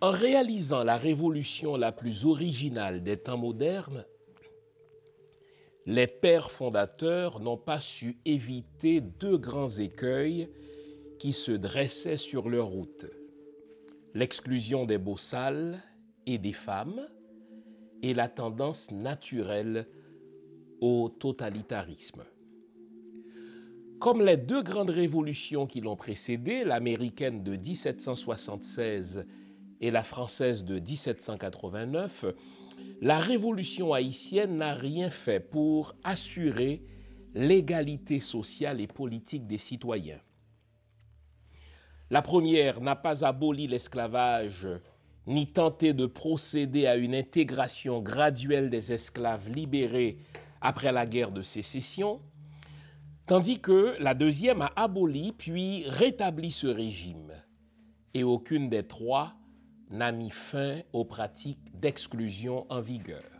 En réalisant la révolution la plus originale des temps modernes, les pères fondateurs n'ont pas su éviter deux grands écueils qui se dressaient sur leur route. L'exclusion des beaux sales et des femmes et la tendance naturelle au totalitarisme. Comme les deux grandes révolutions qui l'ont précédée, l'américaine de 1776 et la française de 1789, la révolution haïtienne n'a rien fait pour assurer l'égalité sociale et politique des citoyens. La première n'a pas aboli l'esclavage ni tenté de procéder à une intégration graduelle des esclaves libérés après la guerre de sécession, tandis que la deuxième a aboli puis rétabli ce régime. Et aucune des trois n'a mis fin aux pratiques d'exclusion en vigueur.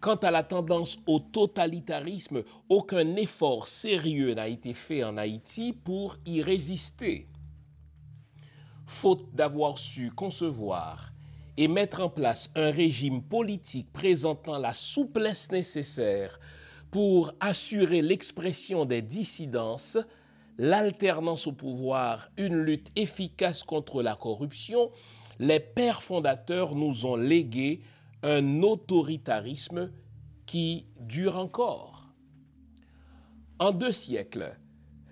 Quant à la tendance au totalitarisme, aucun effort sérieux n'a été fait en Haïti pour y résister. Faute d'avoir su concevoir et mettre en place un régime politique présentant la souplesse nécessaire pour assurer l'expression des dissidences, l'alternance au pouvoir, une lutte efficace contre la corruption, les pères fondateurs nous ont légué un autoritarisme qui dure encore. En deux siècles,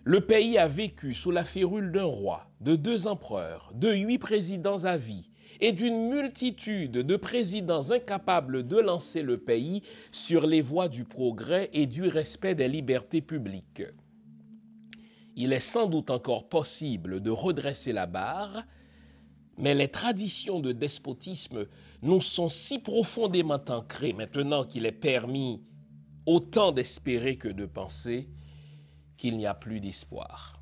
le pays a vécu sous la férule d'un roi, de deux empereurs, de huit présidents à vie et d'une multitude de présidents incapables de lancer le pays sur les voies du progrès et du respect des libertés publiques il est sans doute encore possible de redresser la barre, mais les traditions de despotisme nous sont si profondément ancrées maintenant qu'il est permis autant d'espérer que de penser qu'il n'y a plus d'espoir.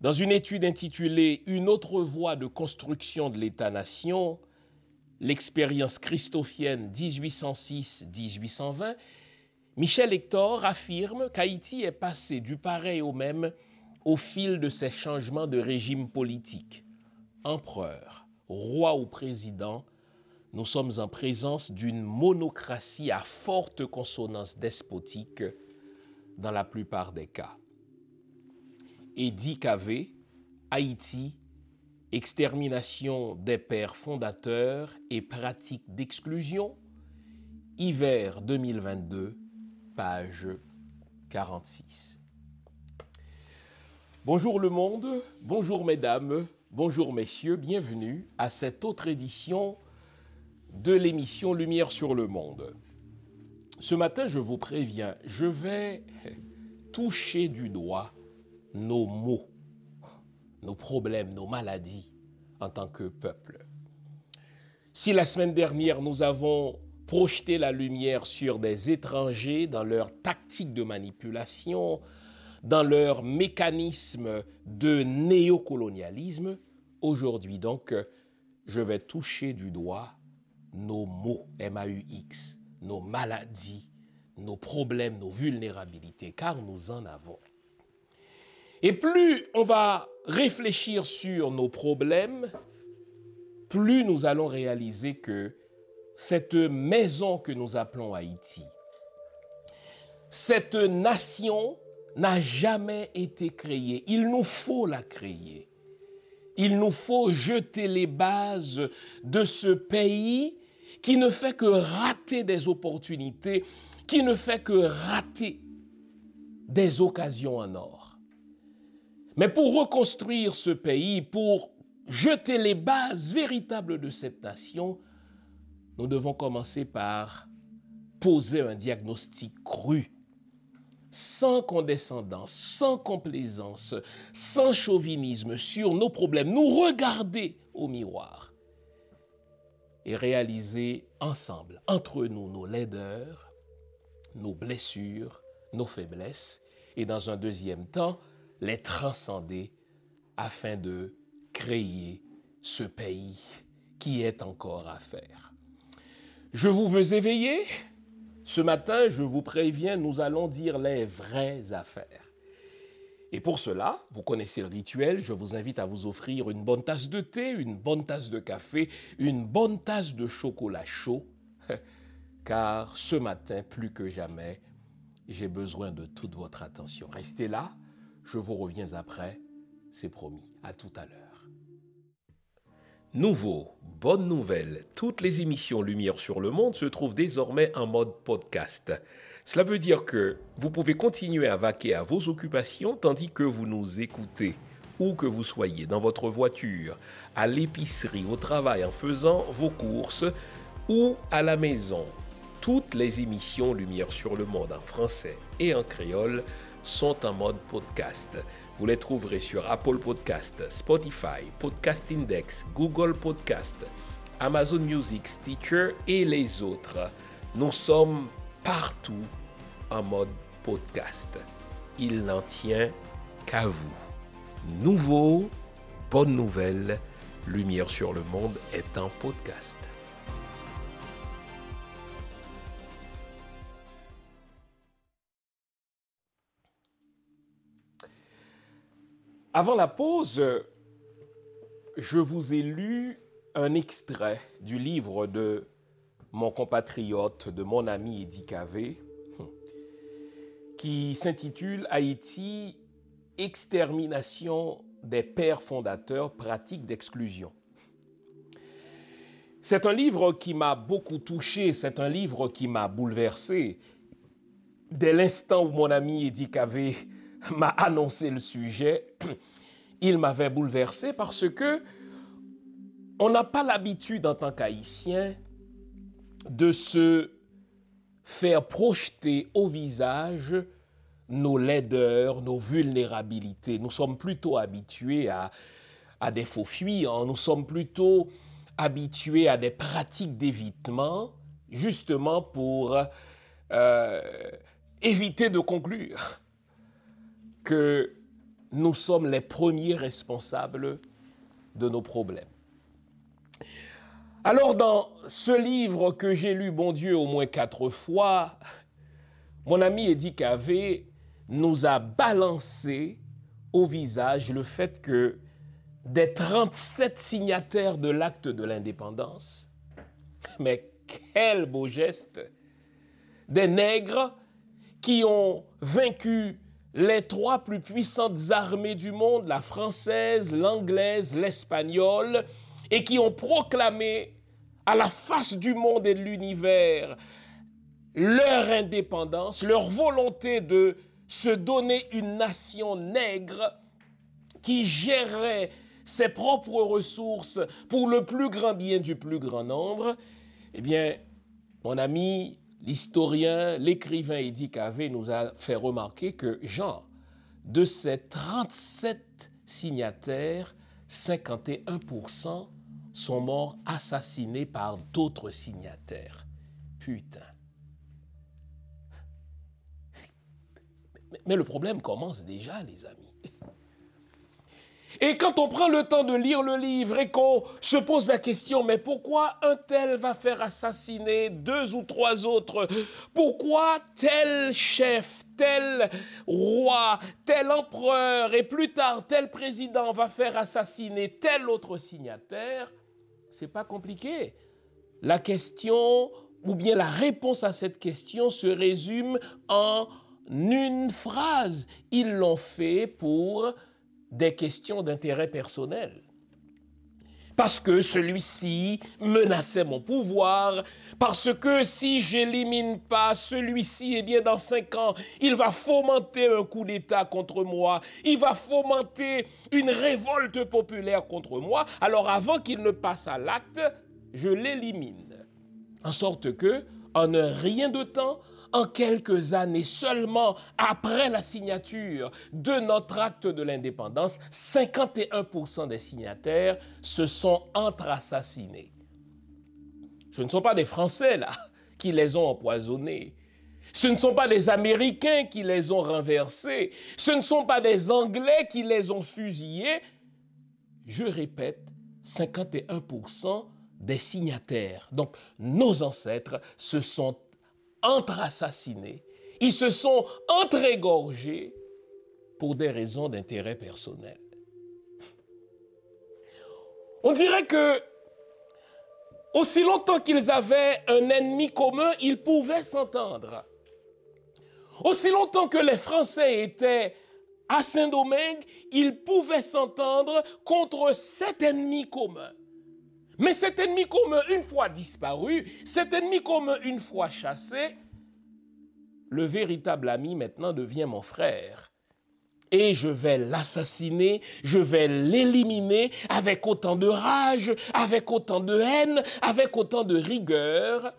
Dans une étude intitulée Une autre voie de construction de l'État-nation, l'expérience christophienne 1806-1820, Michel Hector affirme qu'Haïti est passé du pareil au même au fil de ces changements de régime politique. Empereur, roi ou président, nous sommes en présence d'une monocratie à forte consonance despotique dans la plupart des cas. Eddie Cavé, Haïti, extermination des pères fondateurs et pratiques d'exclusion, hiver 2022, page 46. Bonjour le monde, bonjour mesdames, bonjour messieurs, bienvenue à cette autre édition de l'émission Lumière sur le monde. Ce matin, je vous préviens, je vais toucher du doigt nos maux, nos problèmes, nos maladies en tant que peuple. Si la semaine dernière, nous avons projeter la lumière sur des étrangers dans leur tactique de manipulation, dans leur mécanisme de néocolonialisme. Aujourd'hui donc, je vais toucher du doigt nos maux, M-A-U-X, nos maladies, nos problèmes, nos vulnérabilités, car nous en avons. Et plus on va réfléchir sur nos problèmes, plus nous allons réaliser que cette maison que nous appelons Haïti, cette nation n'a jamais été créée. Il nous faut la créer. Il nous faut jeter les bases de ce pays qui ne fait que rater des opportunités, qui ne fait que rater des occasions en or. Mais pour reconstruire ce pays, pour jeter les bases véritables de cette nation, nous devons commencer par poser un diagnostic cru, sans condescendance, sans complaisance, sans chauvinisme sur nos problèmes, nous regarder au miroir et réaliser ensemble, entre nous, nos laideurs, nos blessures, nos faiblesses, et dans un deuxième temps, les transcender afin de créer ce pays qui est encore à faire. Je vous veux éveiller? Ce matin, je vous préviens, nous allons dire les vraies affaires. Et pour cela, vous connaissez le rituel, je vous invite à vous offrir une bonne tasse de thé, une bonne tasse de café, une bonne tasse de chocolat chaud, car ce matin, plus que jamais, j'ai besoin de toute votre attention. Restez là, je vous reviens après, c'est promis. À tout à l'heure. Nouveau, bonne nouvelle, toutes les émissions Lumière sur le monde se trouvent désormais en mode podcast. Cela veut dire que vous pouvez continuer à vaquer à vos occupations tandis que vous nous écoutez, où que vous soyez, dans votre voiture, à l'épicerie, au travail, en faisant vos courses ou à la maison. Toutes les émissions Lumière sur le monde en français et en créole sont en mode podcast. Vous les trouverez sur Apple Podcast, Spotify, Podcast Index, Google Podcast, Amazon Music, Stitcher et les autres. Nous sommes partout en mode podcast. Il n'en tient qu'à vous. Nouveau, bonne nouvelle, Lumière sur le monde est un podcast. Avant la pause, je vous ai lu un extrait du livre de mon compatriote, de mon ami Eddie Cavé, qui s'intitule Haïti, extermination des pères fondateurs, pratiques d'exclusion. C'est un livre qui m'a beaucoup touché, c'est un livre qui m'a bouleversé. Dès l'instant où mon ami Eddie Cavé m'a annoncé le sujet, il m'avait bouleversé parce que on n'a pas l'habitude en tant qu'haïtien de se faire projeter au visage nos laideurs, nos vulnérabilités. Nous sommes plutôt habitués à, des faux fuyants, nous sommes plutôt habitués à des pratiques d'évitement, justement pour euh, éviter de conclure que nous sommes les premiers responsables de nos problèmes. Alors dans ce livre que j'ai lu, bon Dieu, au moins quatre fois, mon ami Eddie Cavé nous a balancé au visage le fait que des 37 signataires de l'acte de l'indépendance, mais quel beau geste, des nègres qui ont vaincu les trois plus puissantes armées du monde, la française, l'anglaise, l'espagnole, et qui ont proclamé à la face du monde et de l'univers leur indépendance, leur volonté de se donner une nation nègre qui gérerait ses propres ressources pour le plus grand bien du plus grand nombre, eh bien, mon ami, l'historien, l'écrivain Eddie Cavé nous a fait remarquer que, Jean, de ces 37 signataires, 51% sont morts assassinés par d'autres signataires. Putain. Mais le problème commence déjà, les amis. Et quand on prend le temps de lire le livre et qu'on se pose la question, mais pourquoi un tel va faire assassiner deux ou trois autres? Pourquoi tel chef, tel roi, tel empereur et plus tard tel président va faire assassiner tel autre signataire? C'est pas compliqué. La question, ou bien la réponse à cette question se résume en une phrase. Ils l'ont fait pour des questions d'intérêt personnel. Parce que celui-ci menaçait mon pouvoir, parce que si j'élimine pas celui-ci, eh bien dans cinq ans, il va fomenter un coup d'État contre moi, il va fomenter une révolte populaire contre moi. Alors avant qu'il ne passe à l'acte, je l'élimine. En sorte que, en un rien de temps, en quelques années seulement après la signature de notre acte de l'indépendance, 51% des signataires se sont entre-assassinés. Ce ne sont pas des Français, là, qui les ont empoisonnés. Ce ne sont pas des Américains qui les ont renversés. Ce ne sont pas des Anglais qui les ont fusillés. Je répète, 51% des signataires, donc nos ancêtres, se sont entre-assassinés. Ils se sont entre-égorgés pour des raisons d'intérêt personnel. On dirait que aussi longtemps qu'ils avaient un ennemi commun, ils pouvaient s'entendre. Aussi longtemps que les Français étaient à Saint-Domingue, ils pouvaient s'entendre contre cet ennemi commun. Mais cet ennemi commun, une fois disparu, cet ennemi commun, une fois chassé, le véritable ami maintenant devient mon frère. Et je vais l'assassiner, je vais l'éliminer avec autant de rage, avec autant de haine, avec autant de rigueur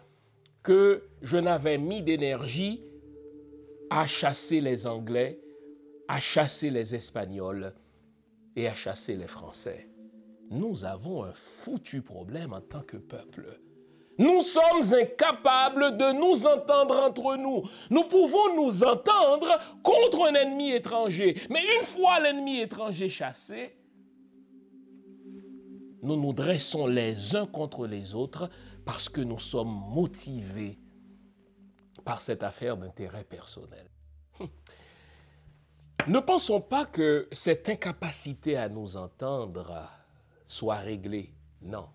que je n'avais mis d'énergie à chasser les Anglais, à chasser les Espagnols et à chasser les Français. Nous avons un foutu problème en tant que peuple. Nous sommes incapables de nous entendre entre nous. Nous pouvons nous entendre contre un ennemi étranger. Mais une fois l'ennemi étranger chassé, nous nous dressons les uns contre les autres parce que nous sommes motivés par cette affaire d'intérêt personnel. Ne pensons pas que cette incapacité à nous entendre soit réglée. Non.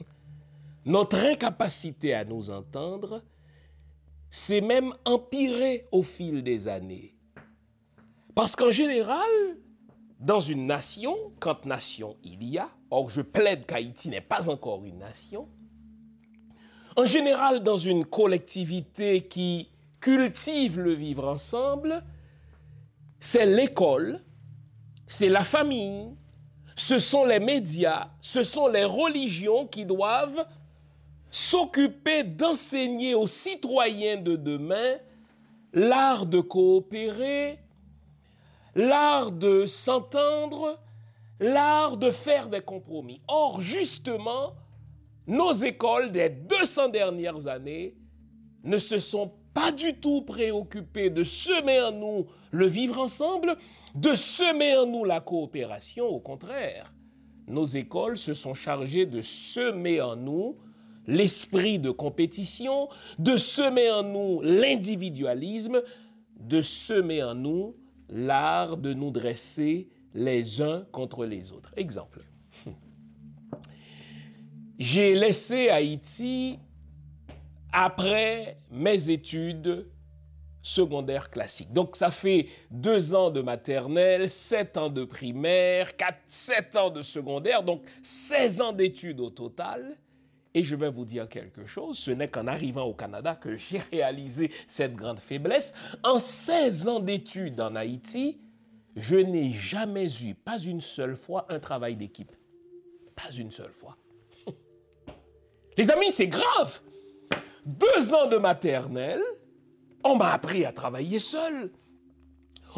Notre incapacité à nous entendre s'est même empirée au fil des années. Parce qu'en général, dans une nation, quand nation il y a, or je plaide qu'Haïti n'est pas encore une nation, en général, dans une collectivité qui cultive le vivre ensemble, c'est l'école, c'est la famille, ce sont les médias, ce sont les religions qui doivent s'occuper d'enseigner aux citoyens de demain l'art de coopérer, l'art de s'entendre, l'art de faire des compromis. Or, justement, nos écoles des 200 dernières années ne se sont pas du tout préoccupées de semer en nous le vivre ensemble, de semer en nous la coopération. Au contraire, nos écoles se sont chargées de semer en nous l'esprit de compétition, de semer en nous l'individualisme, de semer en nous l'art de nous dresser les uns contre les autres. Exemple. J'ai laissé Haïti après mes études secondaires classiques. Donc ça fait deux ans de maternelle, sept ans de primaire, quatre, sept ans de secondaire, donc 16 ans d'études au total. Et je vais vous dire quelque chose, ce n'est qu'en arrivant au Canada que j'ai réalisé cette grande faiblesse. En 16 ans d'études en Haïti, je n'ai jamais eu, pas une seule fois, un travail d'équipe. Pas une seule fois. Les amis, c'est grave. Deux ans de maternelle, on m'a appris à travailler seul.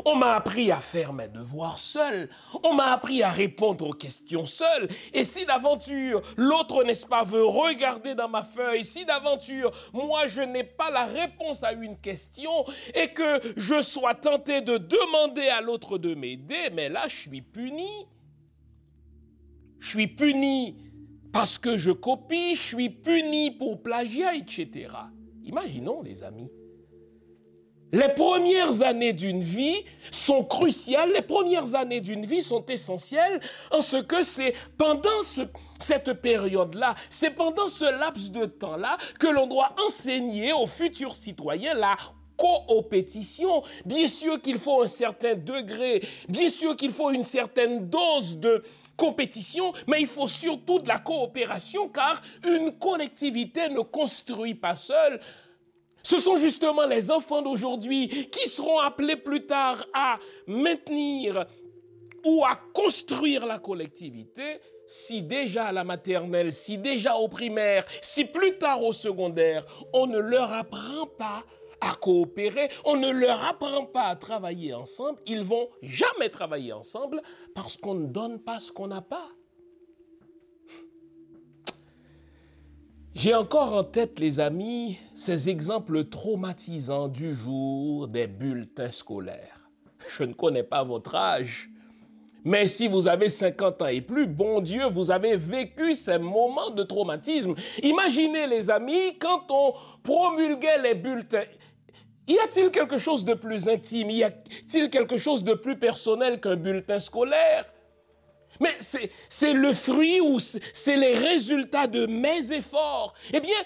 On m'a appris à faire mes devoirs seul. On m'a appris à répondre aux questions seul. Et si d'aventure l'autre, n'est-ce pas, veut regarder dans ma feuille, si d'aventure moi je n'ai pas la réponse à une question et que je sois tenté de demander à l'autre de m'aider, mais là je suis puni. Je suis puni parce que je copie, je suis puni pour plagiat, etc. Imaginons les amis. Les premières années d'une vie sont cruciales, les premières années d'une vie sont essentielles en ce que c'est pendant cette période-là, c'est pendant ce laps de temps-là que l'on doit enseigner aux futurs citoyens la coopétition. Bien sûr qu'il faut un certain degré, bien sûr qu'il faut une certaine dose de compétition, mais il faut surtout de la coopération car une collectivité ne construit pas seule ce sont justement les enfants d'aujourd'hui qui seront appelés plus tard à maintenir ou à construire la collectivité si déjà à la maternelle, si déjà au primaire, si plus tard au secondaire, on ne leur apprend pas à coopérer, on ne leur apprend pas à travailler ensemble, ils vont jamais travailler ensemble parce qu'on ne donne pas ce qu'on n'a pas. J'ai encore en tête, les amis, ces exemples traumatisants du jour des bulletins scolaires. Je ne connais pas votre âge, mais si vous avez 50 ans et plus, bon Dieu, vous avez vécu ces moments de traumatisme. Imaginez, les amis, quand on promulguait les bulletins. Y a-t-il quelque chose de plus intime? Y a-t-il quelque chose de plus personnel qu'un bulletin scolaire? Mais c'est le fruit ou c'est les résultats de mes efforts. Eh bien,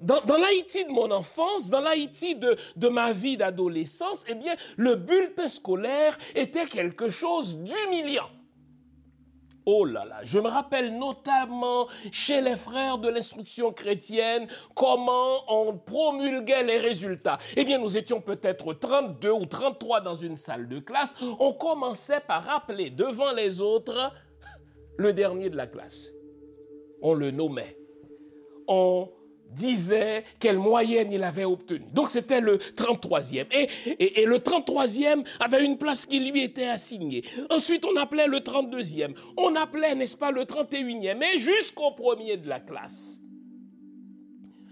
dans, l'Haïti de mon enfance, dans l'Haïti de, de ma vie d'adolescence, eh bien, le bulletin scolaire était quelque chose d'humiliant. Oh là là, je me rappelle notamment chez les frères de l'instruction chrétienne comment on promulguait les résultats. Eh bien, nous étions peut-être 32 ou 33 dans une salle de classe. On commençait par rappeler devant les autres le dernier de la classe. On le nommait. On disait quelle moyenne il avait obtenue. Donc c'était le 33e. Et, le 33e avait une place qui lui était assignée. Ensuite, on appelait le 32e. On appelait, n'est-ce pas, le 31e. Et jusqu'au premier de la classe.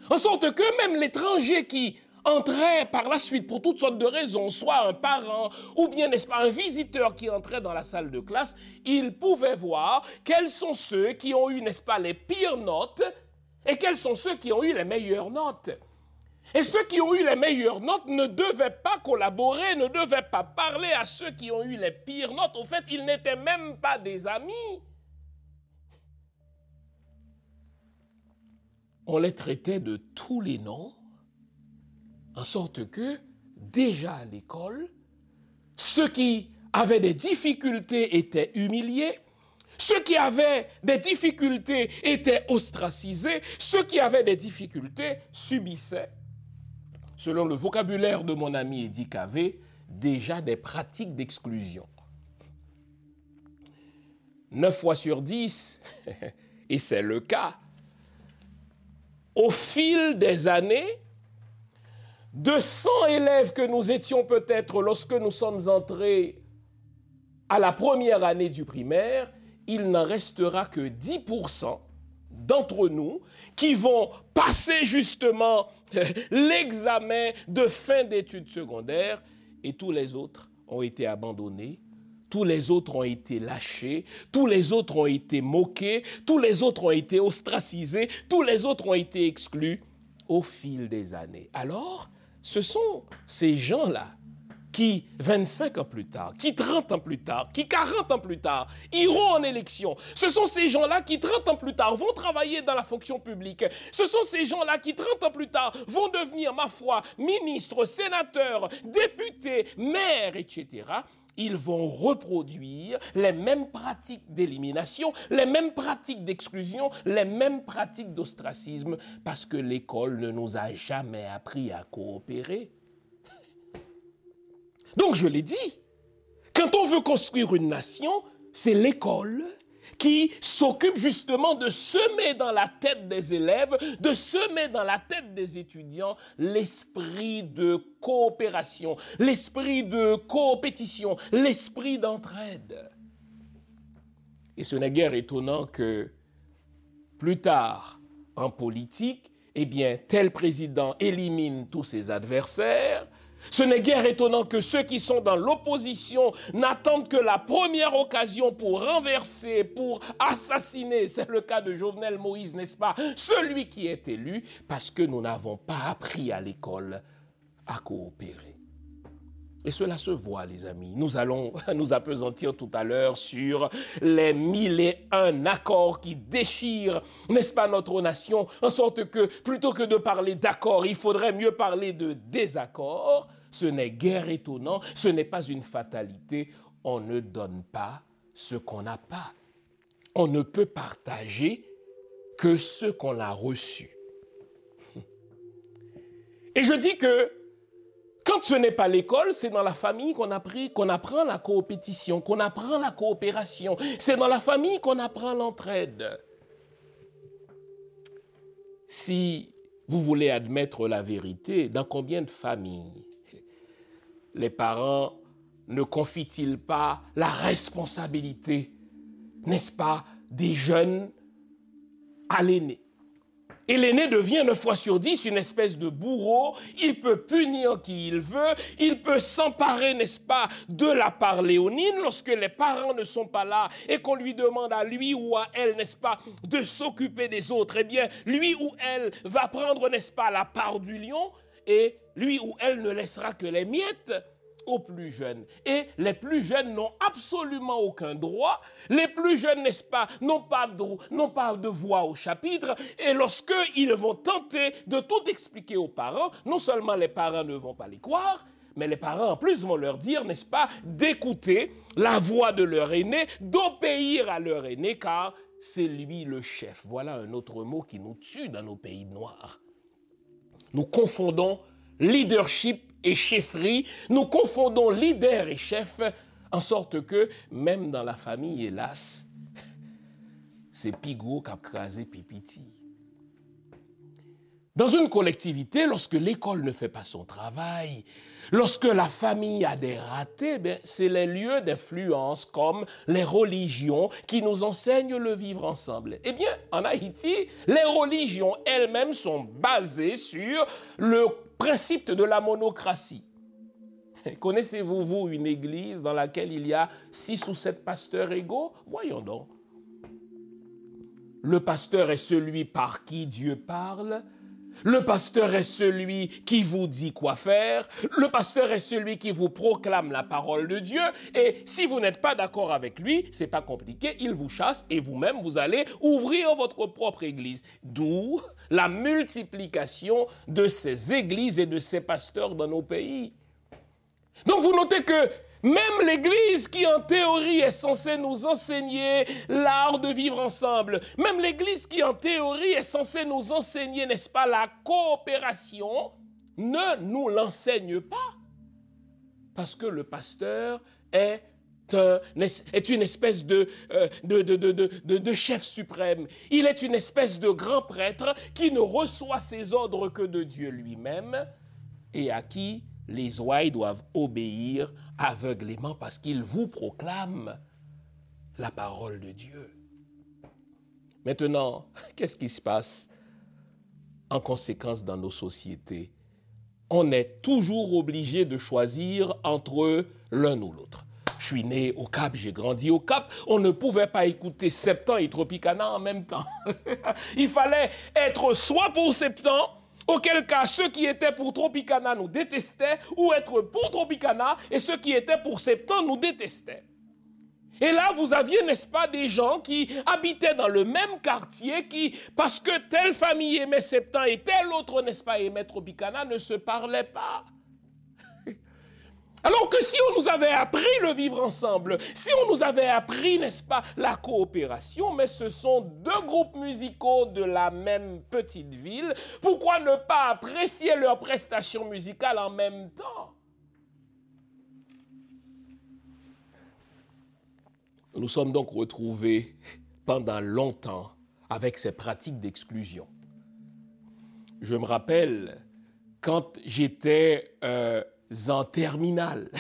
En sorte que même l'étranger qui entrait par la suite pour toutes sortes de raisons, soit un parent ou bien, n'est-ce pas, un visiteur qui entrait dans la salle de classe, il pouvait voir quels sont ceux qui ont eu, n'est-ce pas, les pires notes et quels sont ceux qui ont eu les meilleures notes? Et ceux qui ont eu les meilleures notes ne devaient pas collaborer, ne devaient pas parler à ceux qui ont eu les pires notes. Au fait, ils n'étaient même pas des amis. On les traitait de tous les noms, en sorte que, déjà à l'école, ceux qui avaient des difficultés étaient humiliés, ceux qui avaient des difficultés étaient ostracisés, ceux qui avaient des difficultés subissaient, selon le vocabulaire de mon ami Eddie Cavé, déjà des pratiques d'exclusion. Neuf fois sur dix, et c'est le cas, au fil des années, de 100 élèves que nous étions peut-être lorsque nous sommes entrés à la première année du primaire, il n'en restera que 10% d'entre nous qui vont passer justement l'examen de fin d'études secondaires et tous les autres ont été abandonnés, tous les autres ont été lâchés, tous les autres ont été moqués, tous les autres ont été ostracisés, tous les autres ont été exclus au fil des années. Alors, ce sont ces gens-là qui 25 ans plus tard, qui 30 ans plus tard, qui 40 ans plus tard iront en élection. Ce sont ces gens-là qui 30 ans plus tard vont travailler dans la fonction publique. Ce sont ces gens-là qui 30 ans plus tard vont devenir, ma foi, ministres, sénateurs, députés, maires, etc ils vont reproduire les mêmes pratiques d'élimination, les mêmes pratiques d'exclusion, les mêmes pratiques d'ostracisme, parce que l'école ne nous a jamais appris à coopérer. Donc je l'ai dit, quand on veut construire une nation, c'est l'école qui s'occupe justement de semer dans la tête des élèves, de semer dans la tête des étudiants l'esprit de coopération, l'esprit de coopétition, l'esprit d'entraide. Et ce n'est guère étonnant que plus tard, en politique, eh bien, tel président élimine tous ses adversaires, ce n'est guère étonnant que ceux qui sont dans l'opposition n'attendent que la première occasion pour renverser, pour assassiner. C'est le cas de Jovenel Moïse, n'est-ce pas? Celui qui est élu parce que nous n'avons pas appris à l'école à coopérer. Et cela se voit, les amis. Nous allons nous apesantir tout à l'heure sur les mille et un accords qui déchirent, n'est-ce pas, notre nation, en sorte que plutôt que de parler d'accords, il faudrait mieux parler de désaccords. Ce n'est guère étonnant, ce n'est pas une fatalité. On ne donne pas ce qu'on n'a pas. On ne peut partager que ce qu'on a reçu. Et je dis que quand ce n'est pas l'école, c'est dans la famille qu'on apprend la coopétition, qu'on apprend la coopération. C'est dans la famille qu'on apprend l'entraide. Si vous voulez admettre la vérité, dans combien de familles les parents ne confient-ils pas la responsabilité, n'est-ce pas, des jeunes à l'aîné? Et l'aîné devient neuf fois sur dix une espèce de bourreau. Il peut punir qui il veut. Il peut s'emparer, n'est-ce pas, de la part léonine lorsque les parents ne sont pas là et qu'on lui demande à lui ou à elle, n'est-ce pas, de s'occuper des autres. Eh bien, lui ou elle va prendre, n'est-ce pas, la part du lion et lui ou elle ne laissera que les miettes aux plus jeunes. Et les plus jeunes n'ont absolument aucun droit. Les plus jeunes, n'est-ce pas, n'ont pas, de, pas de voix au chapitre. Et lorsque ils vont tenter de tout expliquer aux parents, non seulement les parents ne vont pas les croire, mais les parents en plus vont leur dire, n'est-ce pas, d'écouter la voix de leur aîné, d'obéir à leur aîné, car c'est lui le chef. Voilà un autre mot qui nous tue dans nos pays noirs. Nous confondons leadership et chefferie, nous confondons leader et chef, en sorte que même dans la famille, hélas, c'est Pigot qui a crasé Pipiti. Dans une collectivité, lorsque l'école ne fait pas son travail, lorsque la famille a des ratés, ben, c'est les lieux d'influence comme les religions qui nous enseignent le vivre ensemble. Eh bien, en Haïti, les religions elles-mêmes sont basées sur le principe de la monocratie. Connaissez-vous, vous, une église dans laquelle il y a six ou sept pasteurs égaux? Voyons donc. Le pasteur est celui par qui Dieu parle. Le pasteur est celui qui vous dit quoi faire. Le pasteur est celui qui vous proclame la parole de Dieu. Et si vous n'êtes pas d'accord avec lui, c'est pas compliqué, il vous chasse et vous-même vous allez ouvrir votre propre église. D'où la multiplication de ces églises et de ces pasteurs dans nos pays. Donc vous notez que même l'Église qui en théorie est censée nous enseigner l'art de vivre ensemble, même l'Église qui en théorie est censée nous enseigner, n'est-ce pas, la coopération, ne nous l'enseigne pas. Parce que le pasteur est une espèce euh, de, chef suprême. Il est une espèce de grand prêtre qui ne reçoit ses ordres que de Dieu lui-même et à qui les ouailles doivent obéir aveuglément parce qu'il vous proclame la parole de Dieu. Maintenant, qu'est-ce qui se passe en conséquence dans nos sociétés? On est toujours obligé de choisir entre l'un ou l'autre. Je suis né au Cap, j'ai grandi au Cap. On ne pouvait pas écouter Septembre et Tropicana en même temps. Il fallait être soit pour Septembre, auquel cas ceux qui étaient pour Tropicana nous détestaient, ou être pour Tropicana et ceux qui étaient pour Septembre nous détestaient. Et là, vous aviez, n'est-ce pas, des gens qui habitaient dans le même quartier qui, parce que telle famille aimait Septembre et telle autre, n'est-ce pas, aimait Tropicana, ne se parlaient pas. Alors que si on nous avait appris le vivre ensemble, si on nous avait appris, n'est-ce pas, la coopération, mais ce sont deux groupes musicaux de la même petite ville, pourquoi ne pas apprécier leurs prestations musicales en même temps? Nous sommes donc retrouvés pendant longtemps avec ces pratiques d'exclusion. Je me rappelle quand j'étais euh, en terminale.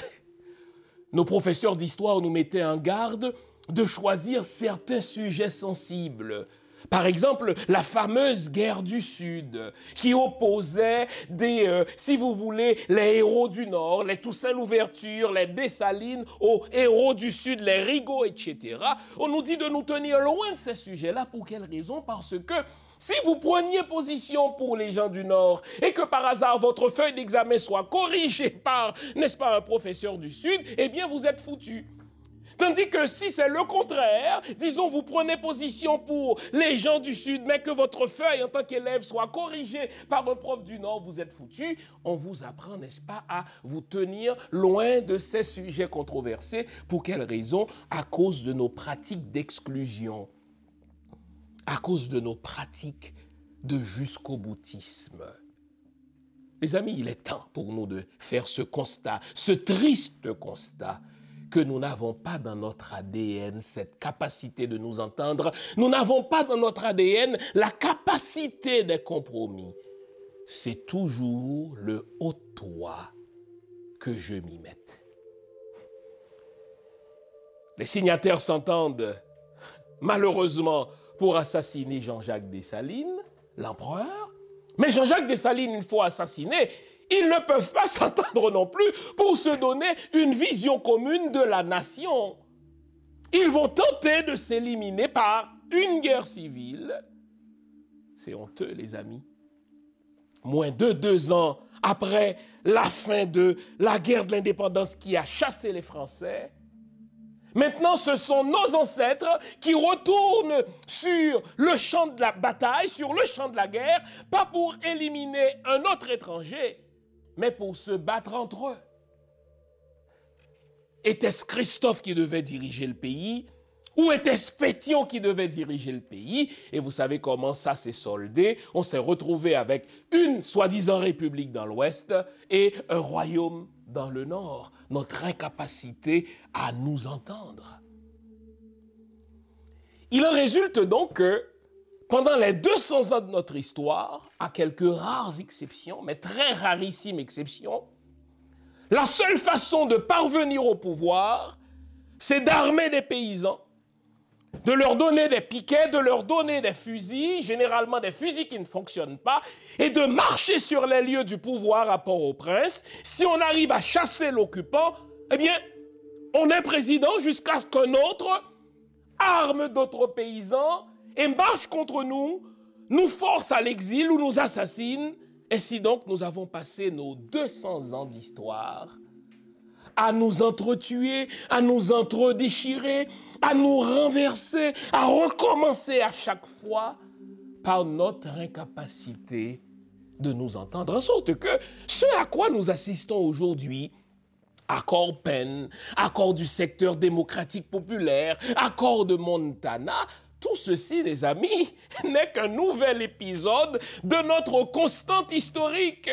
Nos professeurs d'histoire nous mettaient en garde de choisir certains sujets sensibles. Par exemple, la fameuse guerre du Sud, qui opposait des, euh, si vous voulez, les héros du Nord, les Toussaint Louverture, les Dessalines, aux héros du Sud, les Rigaud, etc. On nous dit de nous tenir loin de ces sujets-là. Pour quelle raison? Parce que si vous preniez position pour les gens du Nord et que par hasard votre feuille d'examen soit corrigée par, n'est-ce pas, un professeur du Sud, eh bien vous êtes foutu. Tandis que si c'est le contraire, disons vous prenez position pour les gens du Sud, mais que votre feuille en tant qu'élève soit corrigée par un prof du Nord, vous êtes foutu. On vous apprend, n'est-ce pas, à vous tenir loin de ces sujets controversés. Pour quelle raison? À cause de nos pratiques d'exclusion à cause de nos pratiques de jusqu'au boutisme. Les amis, il est temps pour nous de faire ce constat, ce triste constat que nous n'avons pas dans notre ADN cette capacité de nous entendre, nous n'avons pas dans notre ADN la capacité des compromis. C'est toujours le haut toit que je m'y mette. Les signataires s'entendent malheureusement pour assassiner Jean-Jacques Dessalines, l'empereur. Mais Jean-Jacques Dessalines, une fois assassiné, ils ne peuvent pas s'entendre non plus pour se donner une vision commune de la nation. Ils vont tenter de s'éliminer par une guerre civile. C'est honteux, les amis. Moins de deux ans après la fin de la guerre de l'indépendance qui a chassé les Français, Maintenant, ce sont nos ancêtres qui retournent sur le champ de la bataille, sur le champ de la guerre, pas pour éliminer un autre étranger, mais pour se battre entre eux. Était-ce Christophe qui devait diriger le pays ou était-ce Pétion qui devait diriger le pays? Et vous savez comment ça s'est soldé. On s'est retrouvé avec une soi-disant république dans l'Ouest et un royaume dans le Nord. Notre incapacité à nous entendre. Il en résulte donc que pendant les 200 ans de notre histoire, à quelques rares exceptions, mais très rarissimes exceptions, la seule façon de parvenir au pouvoir, c'est d'armer des paysans de leur donner des piquets, de leur donner des fusils, généralement des fusils qui ne fonctionnent pas, et de marcher sur les lieux du pouvoir à Port-au-Prince. Si on arrive à chasser l'occupant, eh bien, on est président jusqu'à ce qu'un autre arme d'autres paysans et marche contre nous, nous force à l'exil ou nous assassine. Et si donc nous avons passé nos 200 ans d'histoire à nous entretuer, à nous entredéchirer, à nous renverser, à recommencer à chaque fois par notre incapacité de nous entendre. En sorte que ce à quoi nous assistons aujourd'hui, accord peine, accord du secteur démocratique populaire, accord de Montana, tout ceci, les amis, n'est qu'un nouvel épisode de notre constante historique.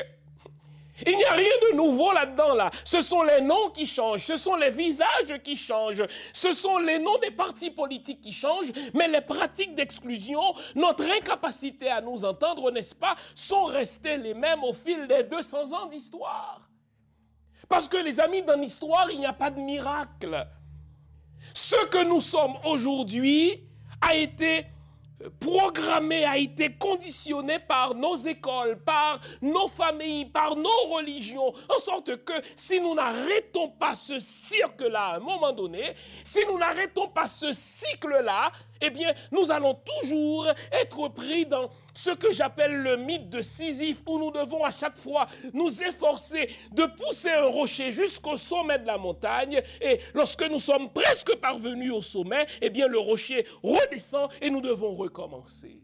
Il n'y a rien de nouveau là-dedans, là. Ce sont les noms qui changent, ce sont les visages qui changent, ce sont les noms des partis politiques qui changent, mais les pratiques d'exclusion, notre incapacité à nous entendre, n'est-ce pas, sont restées les mêmes au fil des 200 ans d'histoire. Parce que les amis, dans l'histoire, il n'y a pas de miracle. Ce que nous sommes aujourd'hui a été programmé, a été conditionné par nos écoles, par nos familles, par nos religions, en sorte que si nous n'arrêtons pas ce cirque-là à un moment donné, si nous n'arrêtons pas ce cycle-là, eh bien, nous allons toujours être pris dans ce que j'appelle le mythe de Sisyphe, où nous devons à chaque fois nous efforcer de pousser un rocher jusqu'au sommet de la montagne, et lorsque nous sommes presque parvenus au sommet, eh bien, le rocher redescend et nous devons recommencer.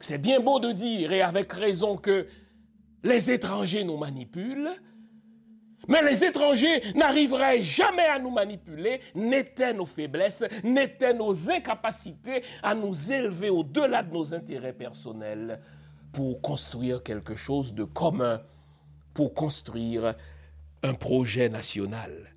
C'est bien beau de dire, et avec raison, que les étrangers nous manipulent, mais les étrangers n'arriveraient jamais à nous manipuler, n'étaient nos faiblesses, n'étaient nos incapacités à nous élever au-delà de nos intérêts personnels pour construire quelque chose de commun, pour construire un projet national.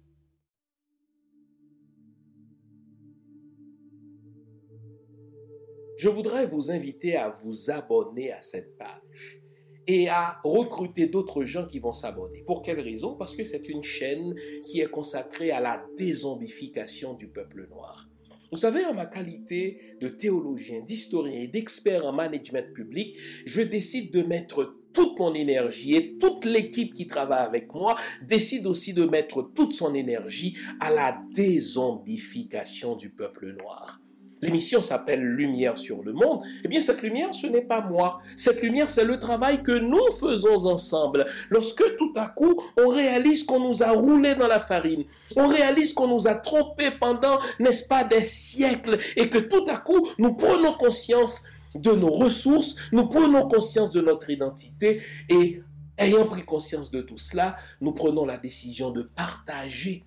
Je voudrais vous inviter à vous abonner à cette page et à recruter d'autres gens qui vont s'abonner. Pour quelle raison? Parce que c'est une chaîne qui est consacrée à la dézombification du peuple noir. Vous savez, en ma qualité de théologien, d'historien et d'expert en management public, je décide de mettre toute mon énergie et toute l'équipe qui travaille avec moi décide aussi de mettre toute son énergie à la dézombification du peuple noir l'émission s'appelle Lumière sur le monde, eh bien cette lumière, ce n'est pas moi. Cette lumière, c'est le travail que nous faisons ensemble. Lorsque tout à coup, on réalise qu'on nous a roulé dans la farine, on réalise qu'on nous a trompés pendant, n'est-ce pas, des siècles, et que tout à coup, nous prenons conscience de nos ressources, nous prenons conscience de notre identité, et ayant pris conscience de tout cela, nous prenons la décision de partager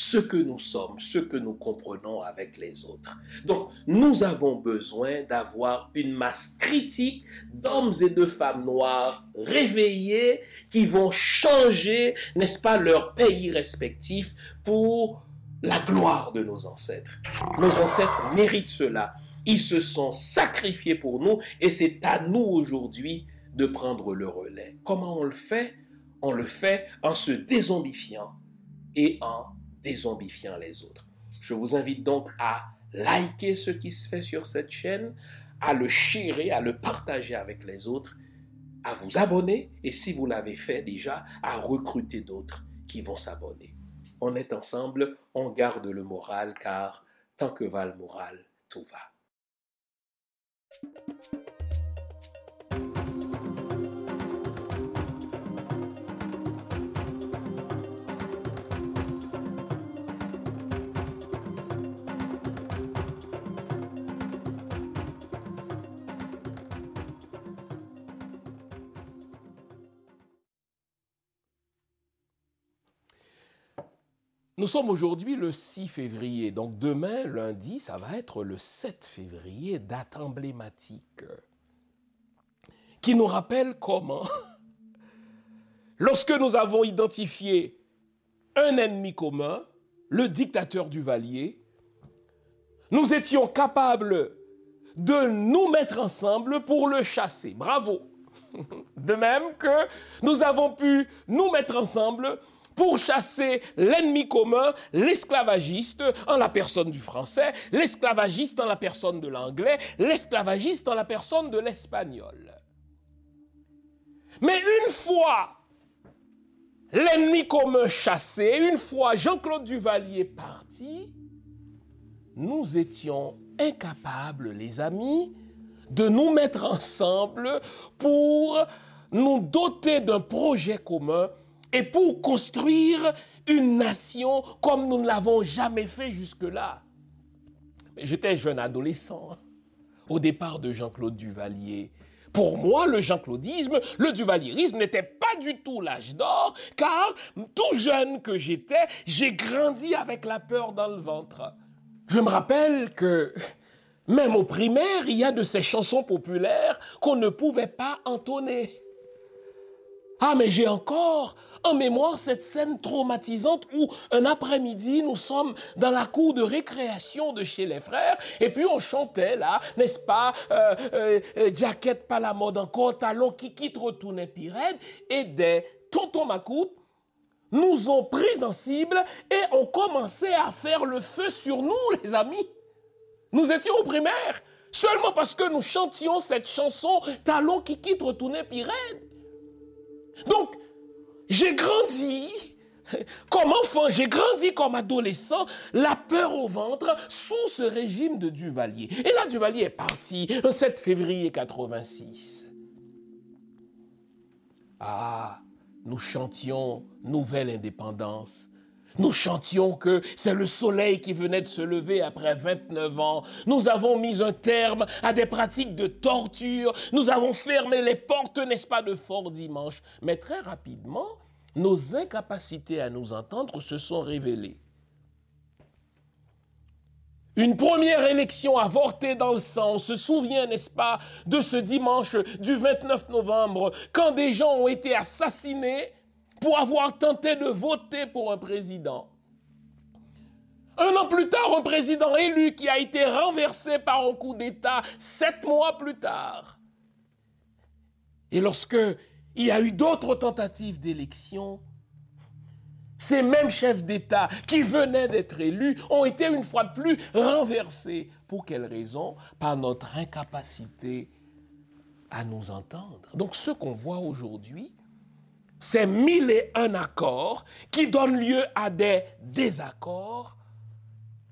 ce que nous sommes, ce que nous comprenons avec les autres. Donc, nous avons besoin d'avoir une masse critique d'hommes et de femmes noirs réveillés qui vont changer, n'est-ce pas, leur pays respectif pour la gloire de nos ancêtres. Nos ancêtres méritent cela. Ils se sont sacrifiés pour nous et c'est à nous aujourd'hui de prendre le relais. Comment on le fait? On le fait en se dézombifiant et en dézombifiant les autres. Je vous invite donc à liker ce qui se fait sur cette chaîne, à le chérir, à le partager avec les autres, à vous abonner et si vous l'avez fait déjà, à recruter d'autres qui vont s'abonner. On est ensemble, on garde le moral car tant que va le moral, tout va. Nous sommes aujourd'hui le 6 février, donc demain, lundi, ça va être le 7 février, date emblématique, qui nous rappelle comment, lorsque nous avons identifié un ennemi commun, le dictateur du Valier, nous étions capables de nous mettre ensemble pour le chasser. Bravo. De même que nous avons pu nous mettre ensemble pour chasser l'ennemi commun, l'esclavagiste en la personne du français, l'esclavagiste en la personne de l'anglais, l'esclavagiste en la personne de l'espagnol. Mais une fois l'ennemi commun chassé, une fois Jean-Claude Duvalier parti, nous étions incapables, les amis, de nous mettre ensemble pour nous doter d'un projet commun et pour construire une nation comme nous ne l'avons jamais fait jusque-là. J'étais jeune adolescent au départ de Jean-Claude Duvalier. Pour moi, le Jean-Claudisme, le duvalierisme n'était pas du tout l'âge d'or, car tout jeune que j'étais, j'ai grandi avec la peur dans le ventre. Je me rappelle que même au primaire, il y a de ces chansons populaires qu'on ne pouvait pas entonner. Ah, mais j'ai encore en mémoire cette scène traumatisante où un après-midi, nous sommes dans la cour de récréation de chez les frères et puis on chantait là, n'est-ce pas, euh, euh, euh pas la mode encore, talons qui quitte retourner pirate et des tontons macoutes nous ont pris en cible et ont commencé à faire le feu sur nous, les amis. Nous étions au primaire, seulement parce que nous chantions cette chanson Talons qui quitte retourner pirate. Donc, j'ai grandi comme enfant, j'ai grandi comme adolescent, la peur au ventre sous ce régime de Duvalier. Et là, Duvalier est parti le 7 février 86. Ah, nous chantions Nouvelle Indépendance. Nous chantions que c'est le soleil qui venait de se lever après 29 ans. Nous avons mis un terme à des pratiques de torture. Nous avons fermé les portes, n'est-ce pas, de Fort Dimanche. Mais très rapidement, nos incapacités à nous entendre se sont révélées. Une première élection avortée dans le sang. On se souvient, n'est-ce pas, de ce dimanche du 29 novembre, quand des gens ont été assassinés pour avoir tenté de voter pour un président. Un an plus tard, un président élu qui a été renversé par un coup d'État sept mois plus tard. Et lorsque il y a eu d'autres tentatives d'élection, ces mêmes chefs d'État qui venaient d'être élus ont été une fois de plus renversés. Pour quelle raison? Par notre incapacité à nous entendre. Donc ce qu'on voit aujourd'hui, c'est mille et un accords qui donnent lieu à des désaccords.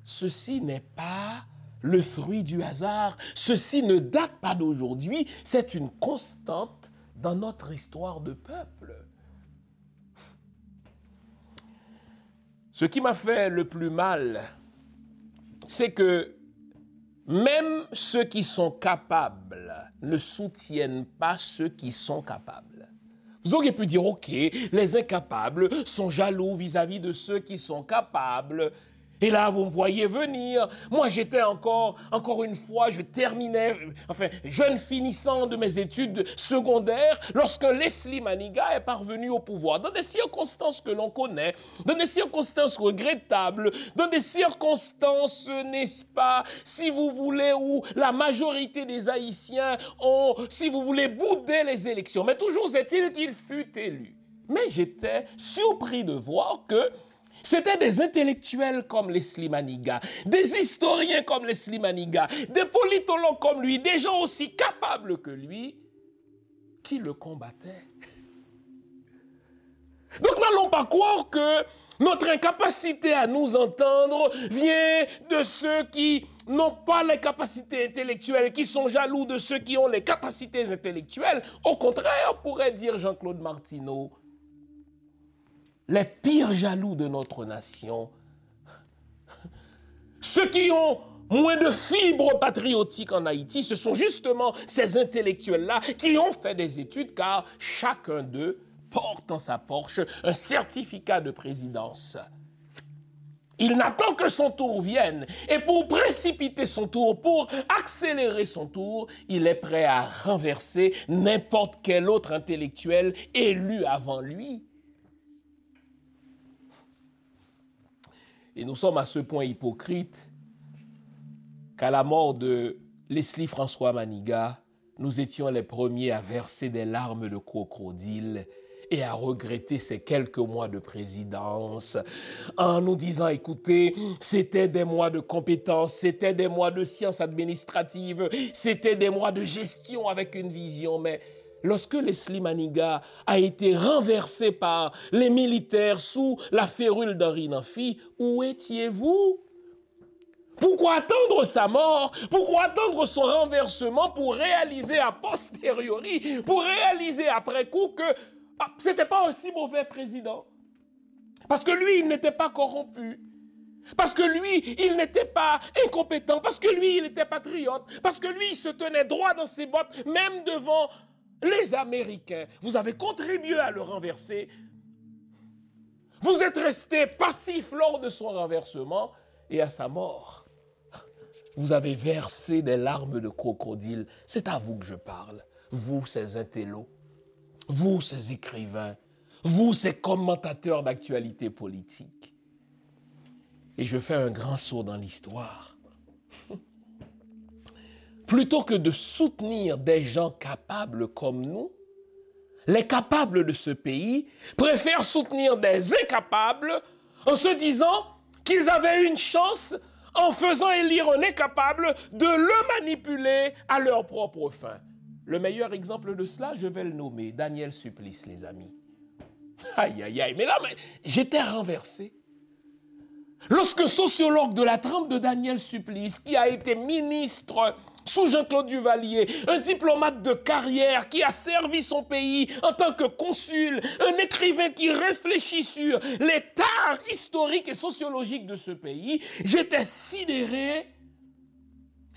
Ceci n'est pas le fruit du hasard. Ceci ne date pas d'aujourd'hui. C'est une constante dans notre histoire de peuple. Ce qui m'a fait le plus mal, c'est que même ceux qui sont capables ne soutiennent pas ceux qui sont capables. Vous auriez pu dire, OK, les incapables sont jaloux vis-à-vis de ceux qui sont capables. Et là, vous me voyez venir. Moi, j'étais encore, encore une fois, je terminais, enfin, jeune finissant de mes études secondaires, lorsque Leslie Maniga est parvenu au pouvoir, dans des circonstances que l'on connaît, dans des circonstances regrettables, dans des circonstances, n'est-ce pas, si vous voulez, où la majorité des Haïtiens ont, si vous voulez, boudé les élections. Mais toujours est-il qu'il fut élu. Mais j'étais surpris de voir que C'était des intellectuels comme les Slimaniga, des historiens comme les Slimaniga, des politologues comme lui, des gens aussi capables que lui, qui le combattaient. Donc n'allons pas croire que notre incapacité à nous entendre vient de ceux qui n'ont pas les capacités intellectuelles, qui sont jaloux de ceux qui ont les capacités intellectuelles. Au contraire, pourrait dire Jean-Claude Martineau, les pires jaloux de notre nation, ceux qui ont moins de fibres patriotiques en Haïti, ce sont justement ces intellectuels-là qui ont fait des études, car chacun d'eux porte en sa Porsche un certificat de présidence. Il n'attend que son tour vienne. Et pour précipiter son tour, pour accélérer son tour, il est prêt à renverser n'importe quel autre intellectuel élu avant lui. Et nous sommes à ce point hypocrite qu'à la mort de Leslie François Maniga, nous étions les premiers à verser des larmes de crocodile et à regretter ces quelques mois de présidence en nous disant, écoutez, c'était des mois de compétences, c'était des mois de sciences administratives, c'était des mois de gestion avec une vision, mais lorsque Leslie Maniga a été renversé par les militaires sous la férule d'Henri Nafi, où étiez-vous? Pourquoi attendre sa mort? Pourquoi attendre son renversement pour réaliser a posteriori, pour réaliser après coup que ah, ce n'était pas un si mauvais président? Parce que lui, il n'était pas corrompu. Parce que lui, il n'était pas incompétent. Parce que lui, il était patriote. Parce que lui, il se tenait droit dans ses bottes, même devant les Américains. Vous avez contribué à le renverser. Vous êtes resté passif lors de son renversement et à sa mort. Vous avez versé des larmes de crocodile. C'est à vous que je parle, vous, ces intellos vous ces écrivains, vous ces commentateurs d'actualité politique. Et je fais un grand saut dans l'histoire. Plutôt que de soutenir des gens capables comme nous, les capables de ce pays préfèrent soutenir des incapables en se disant qu'ils avaient une chance en faisant élire un incapable de le manipuler à leur propre fin. Le meilleur exemple de cela, je vais le nommer, Daniel Supplice, les amis. Aïe, aïe, aïe. Mais là, j'étais renversé. Lorsque sociologue de la trempe de Daniel Supplice, qui a été ministre sous Jean-Claude Duvalier, un diplomate de carrière qui a servi son pays en tant que consul, un écrivain qui réfléchit sur les tares historiques et sociologiques de ce pays, j'étais sidéré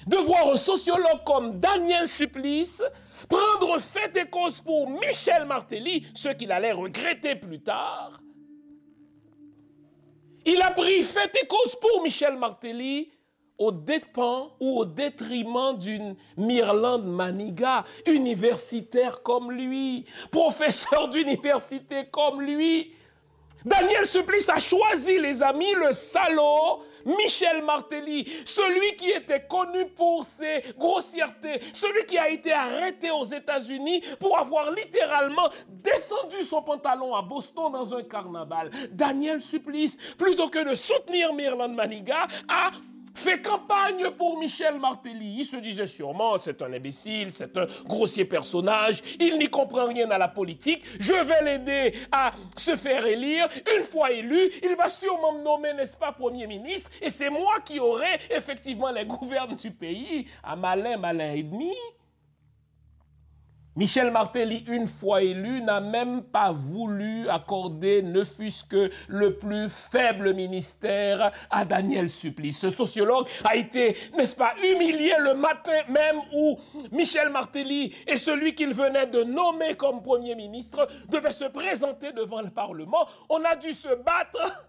de voir un sociologue comme Daniel Supplice prendre fait et cause pour Michel Martelly, ce qu'il allait regretter plus tard. Il a pris fait et cause pour Michel Martelly au dépens ou au détriment d'une Mirlande Maniga, universitaire comme lui, professeur d'université comme lui. Daniel Supplice a choisi, les amis, le salaud Michel Martelly, celui qui était connu pour ses grossièretés, celui qui a été arrêté aux États-Unis pour avoir littéralement descendu son pantalon à Boston dans un carnaval. Daniel Supplice, plutôt que de soutenir Mirland Maniga, a fait campagne pour Michel Martelly. Il se disait sûrement, c'est un imbécile, c'est un grossier personnage, il n'y comprend rien à la politique, je vais l'aider à se faire élire. Une fois élu, il va sûrement me nommer, n'est-ce pas, Premier ministre, et c'est moi qui aurai effectivement les gouvernes du pays. À malin, malin et demi. Michel Martelly, une fois élu, n'a même pas voulu accorder ne fût-ce que le plus faible ministère à Daniel Supplice. Ce sociologue a été, n'est-ce pas, humilié le matin même où Michel Martelly et celui qu'il venait de nommer comme Premier ministre devaient se présenter devant le Parlement. On a dû se battre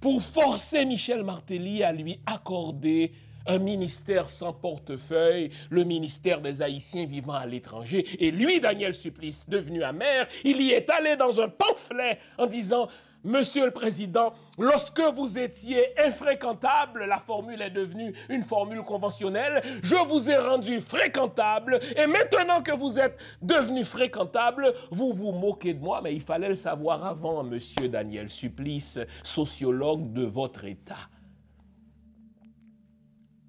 pour forcer Michel Martelly à lui accorder un ministère sans portefeuille, le ministère des Haïtiens vivant à l'étranger. Et lui, Daniel Supplice, devenu amer, il y est allé dans un pamphlet en disant Monsieur le Président, lorsque vous étiez infréquentable, la formule est devenue une formule conventionnelle, je vous ai rendu fréquentable et maintenant que vous êtes devenu fréquentable, vous vous moquez de moi, mais il fallait le savoir avant, Monsieur Daniel Supplice, sociologue de votre État.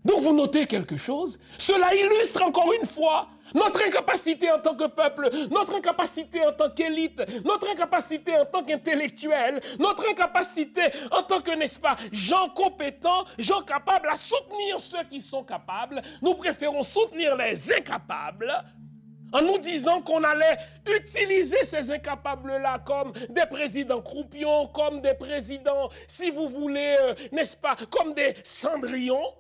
Donc vous notez quelque chose Cela illustre encore une fois notre incapacité en tant que peuple, notre incapacité en tant qu'élite, notre incapacité en tant qu'intellectuel, notre incapacité en tant que, n'est-ce pas, gens compétents, gens capables à soutenir ceux qui sont capables. Nous préférons soutenir les incapables en nous disant qu'on allait utiliser ces incapables-là comme des présidents croupions, comme des présidents, si vous voulez, euh, n'est-ce pas, comme des cendrillons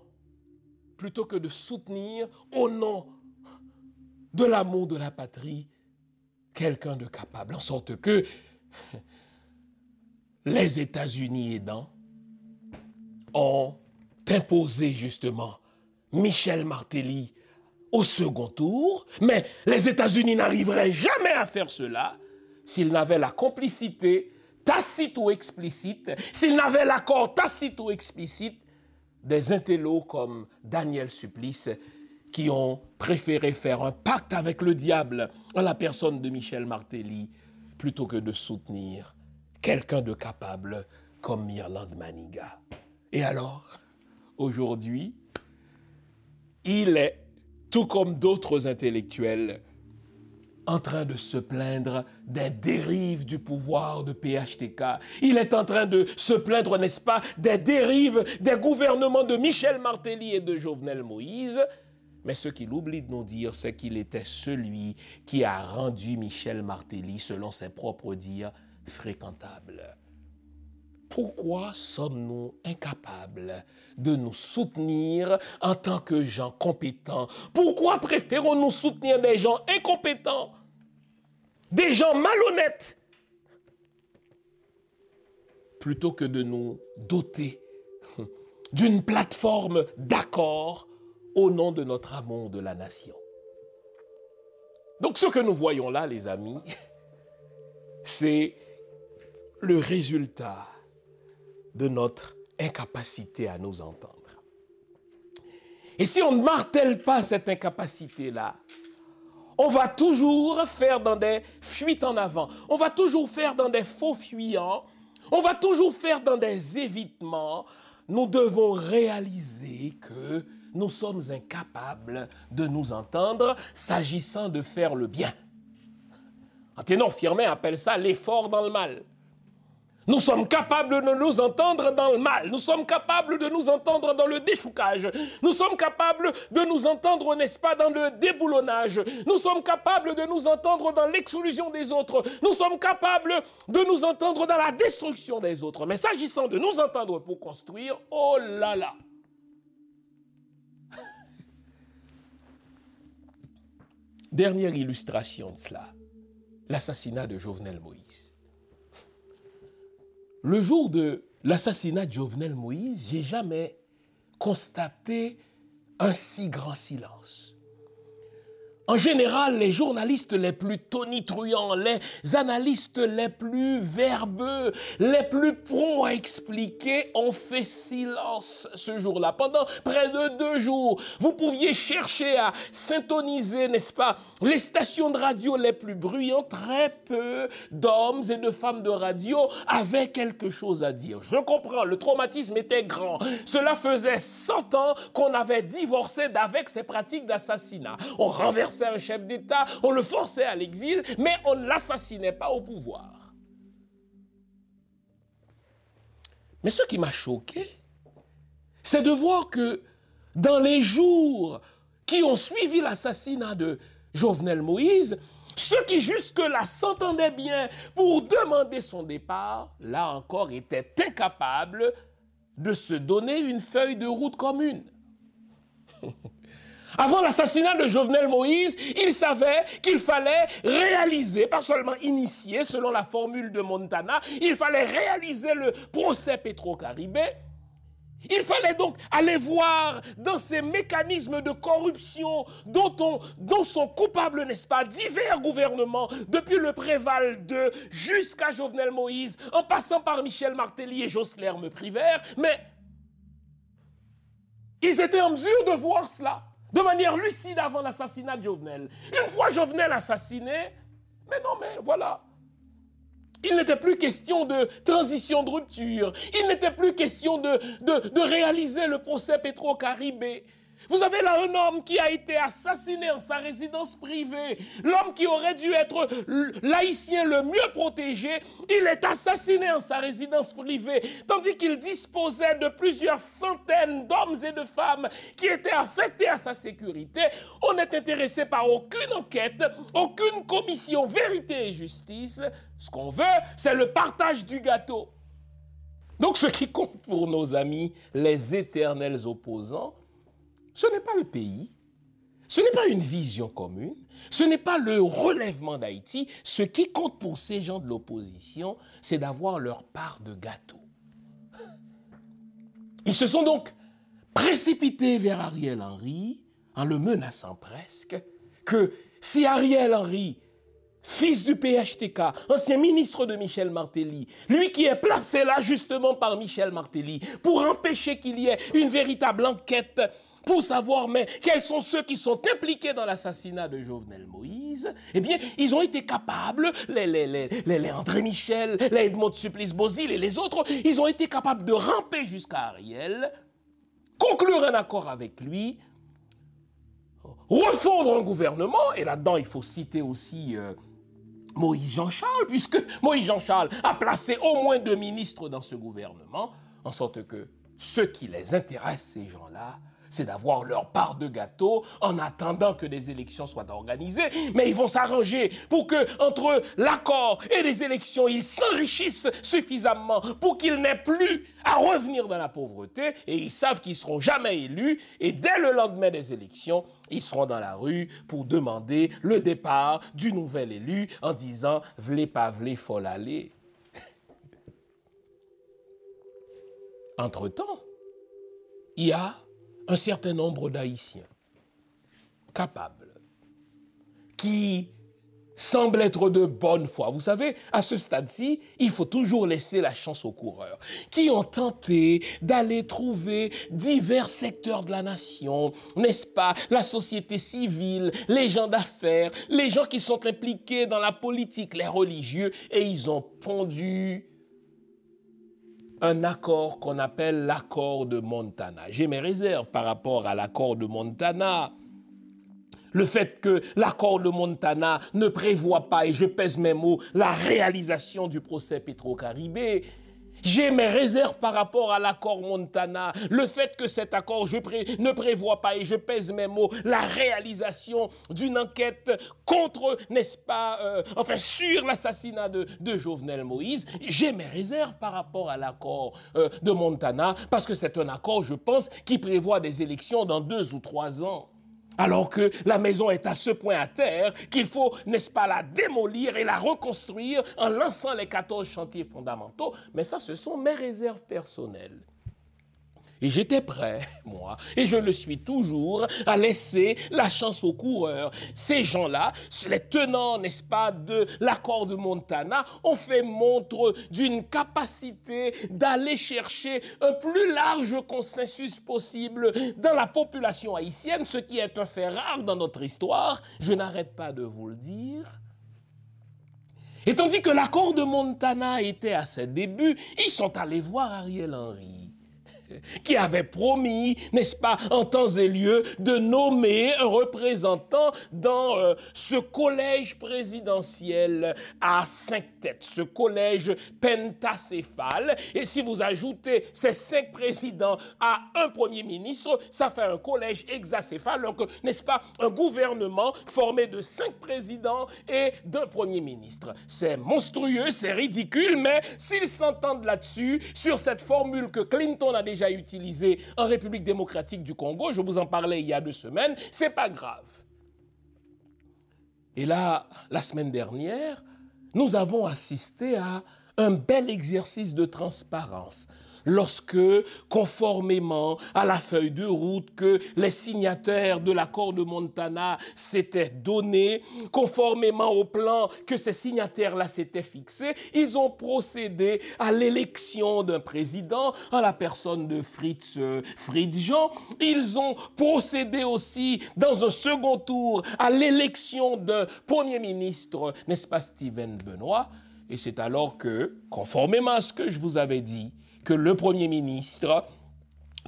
plutôt que de soutenir au nom de l'amour de la patrie quelqu'un de capable, en sorte que les États-Unis aidant ont imposé justement Michel Martelly au second tour, mais les États-Unis n'arriveraient jamais à faire cela s'ils n'avaient la complicité tacite ou explicite, s'ils n'avaient l'accord tacite ou explicite des intellos comme Daniel Supplice qui ont préféré faire un pacte avec le diable en la personne de Michel Martelly plutôt que de soutenir quelqu'un de capable comme Mirland Maniga. Et alors, aujourd'hui, il est, tout comme d'autres intellectuels, en train de se plaindre des dérives du pouvoir de PHTK. Il est en train de se plaindre, n'est-ce pas, des dérives des gouvernements de Michel Martelly et de Jovenel Moïse. Mais ce qu'il oublie de nous dire, c'est qu'il était celui qui a rendu Michel Martelly, selon ses propres dires, fréquentable. Pourquoi sommes-nous incapables de nous soutenir en tant que gens compétents? Pourquoi préférons-nous soutenir des gens incompétents? Des gens malhonnêtes, plutôt que de nous doter d'une plateforme d'accord au nom de notre amour de la nation. Donc ce que nous voyons là, les amis, c'est le résultat de notre incapacité à nous entendre. Et si on ne martèle pas cette incapacité-là, on va toujours faire dans des fuites en avant. On va toujours faire dans des faux fuyants. On va toujours faire dans des évitements. Nous devons réaliser que nous sommes incapables de nous entendre s'agissant de faire le bien. Anténon Firmin appelle ça l'effort dans le mal. Nous sommes capables de nous entendre dans le mal. Nous sommes capables de nous entendre dans le déchoucage. Nous sommes capables de nous entendre, n'est-ce pas, dans le déboulonnage. Nous sommes capables de nous entendre dans l'exclusion des autres. Nous sommes capables de nous entendre dans la destruction des autres. Mais s'agissant de nous entendre pour construire, oh là là. Dernière illustration de cela, l'assassinat de Jovenel Moïse. Le jour de l'assassinat de Jovenel Moïse, j'ai jamais constaté un si grand silence. En général, les journalistes les plus tonitruants, les analystes les plus verbeux, les plus prompts à expliquer ont fait silence ce jour-là. Pendant près de deux jours, vous pouviez chercher à syntoniser, n'est-ce pas, les stations de radio les plus bruyantes. Très peu d'hommes et de femmes de radio avaient quelque chose à dire. Je comprends, le traumatisme était grand. Cela faisait 100 ans qu'on avait divorcé d'avec ces pratiques d'assassinat. On renversait un chef d'État, on le forçait à l'exil, mais on ne l'assassinait pas au pouvoir. Mais ce qui m'a choqué, c'est de voir que dans les jours qui ont suivi l'assassinat de Jovenel Moïse, ceux qui jusque-là s'entendaient bien pour demander son départ, là encore étaient incapables de se donner une feuille de route commune. Avant l'assassinat de Jovenel Moïse, il savait qu'il fallait réaliser, pas seulement initier selon la formule de Montana, il fallait réaliser le procès Petro-Caribé. Il fallait donc aller voir dans ces mécanismes de corruption dont, on, dont sont coupables, n'est-ce pas, divers gouvernements, depuis le Préval de jusqu'à Jovenel Moïse, en passant par Michel Martelly et Josler me privèrent, mais ils étaient en mesure de voir cela de manière lucide avant l'assassinat de Jovenel. Une fois Jovenel assassiné, mais non, mais voilà, il n'était plus question de transition de rupture. Il n'était plus question de, réaliser le procès Petro-Caribé. Vous avez là un homme qui a été assassiné en sa résidence privée. L'homme qui aurait dû être l'haïtien le mieux protégé, il est assassiné en sa résidence privée, tandis qu'il disposait de plusieurs centaines d'hommes et de femmes qui étaient affectés à sa sécurité. On n'est intéressé par aucune enquête, aucune commission vérité et justice. Ce qu'on veut, c'est le partage du gâteau. Donc ce qui compte pour nos amis, les éternels opposants, ce n'est pas le pays, ce n'est pas une vision commune, ce n'est pas le relèvement d'Haïti. Ce qui compte pour ces gens de l'opposition, c'est d'avoir leur part de gâteau. Ils se sont donc précipités vers Ariel Henry en le menaçant presque que si Ariel Henry, fils du PHTK, ancien ministre de Michel Martelly, lui qui est placé là justement par Michel Martelly pour empêcher qu'il y ait une véritable enquête pour savoir mais quels sont ceux qui sont impliqués dans l'assassinat de Jovenel Moïse, eh bien, ils ont été capables, les, les, les, les André Michel, les Edmond Supplice Bozil et les autres, ils ont été capables de ramper jusqu'à Ariel, conclure un accord avec lui, refondre un gouvernement, et là-dedans, il faut citer aussi euh, Moïse Jean-Charles, puisque Moïse Jean-Charles a placé au moins deux ministres dans ce gouvernement, en sorte que ce qui les intéresse, ces gens-là, c'est d'avoir leur part de gâteau en attendant que des élections soient organisées. Mais ils vont s'arranger pour que, entre l'accord et les élections, ils s'enrichissent suffisamment pour qu'ils n'aient plus à revenir dans la pauvreté et ils savent qu'ils seront jamais élus et dès le lendemain des élections, ils seront dans la rue pour demander le départ du nouvel élu en disant v'lez pas v'lez faut aller. Entre-temps, il y a un certain nombre d'Haïtiens capables, qui semblent être de bonne foi. Vous savez, à ce stade-ci, il faut toujours laisser la chance aux coureurs, qui ont tenté d'aller trouver divers secteurs de la nation, n'est-ce pas, la société civile, les gens d'affaires, les gens qui sont impliqués dans la politique, les religieux, et ils ont pondu un accord qu'on appelle l'accord de Montana. J'ai mes réserves par rapport à l'accord de Montana. Le fait que l'accord de Montana ne prévoit pas, et je pèse mes mots, la réalisation du procès Petro-Caribé, j'ai mes réserves par rapport à l'accord Montana. Le fait que cet accord ne prévoit pas, et je pèse mes mots, la réalisation d'une enquête contre, n'est-ce pas, euh, enfin sur l'assassinat de, Jovenel Moïse. J'ai mes réserves par rapport à l'accord euh, de Montana, parce que c'est un accord, je pense, qui prévoit des élections dans deux ou trois ans. Alors que la maison est à ce point à terre qu'il faut, n'est-ce pas, la démolir et la reconstruire en lançant les 14 chantiers fondamentaux. Mais ça, ce sont mes réserves personnelles. Et j'étais prêt, moi, et je le suis toujours, à laisser la chance aux coureurs. Ces gens-là, les tenants, n'est-ce pas, de l'accord de Montana, ont fait montre d'une capacité d'aller chercher un plus large consensus possible dans la population haïtienne, ce qui est un fait rare dans notre histoire. Je n'arrête pas de vous le dire. Et tandis que l'accord de Montana était à ses débuts, ils sont allés voir Ariel Henry qui avait promis, n'est-ce pas, en temps et lieu, de nommer un représentant dans euh, ce collège présidentiel à cinq têtes, ce collège pentacéphale. Et si vous ajoutez ces cinq présidents à un premier ministre, ça fait un collège hexacéphale, donc n'est-ce pas, un gouvernement formé de cinq présidents et d'un premier ministre. C'est monstrueux, c'est ridicule, mais s'ils s'entendent là-dessus, sur cette formule que Clinton a déjà utilisé en République démocratique du Congo, je vous en parlais il y a deux semaines, c'est pas grave. Et là, la semaine dernière, nous avons assisté à un bel exercice de transparence. Lorsque, conformément à la feuille de route que les signataires de l'accord de Montana s'étaient donné, conformément au plan que ces signataires-là s'étaient fixés, ils ont procédé à l'élection d'un président en la personne de Fritz euh, Jean. Ils ont procédé aussi dans un second tour à l'élection d'un premier ministre, n'est-ce pas Steven Benoît Et c'est alors que, conformément à ce que je vous avais dit, que le Premier ministre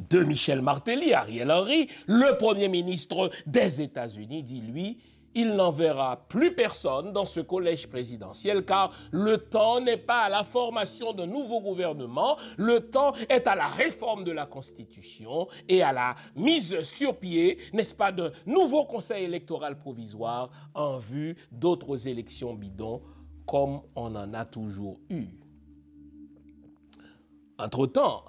de Michel Martelly, Ariel Henry, le Premier ministre des États-Unis, dit lui, il n'enverra plus personne dans ce collège présidentiel car le temps n'est pas à la formation d'un nouveau gouvernement, le temps est à la réforme de la Constitution et à la mise sur pied, n'est-ce pas, d'un nouveau conseil électoral provisoire en vue d'autres élections bidons comme on en a toujours eu. Entre-temps,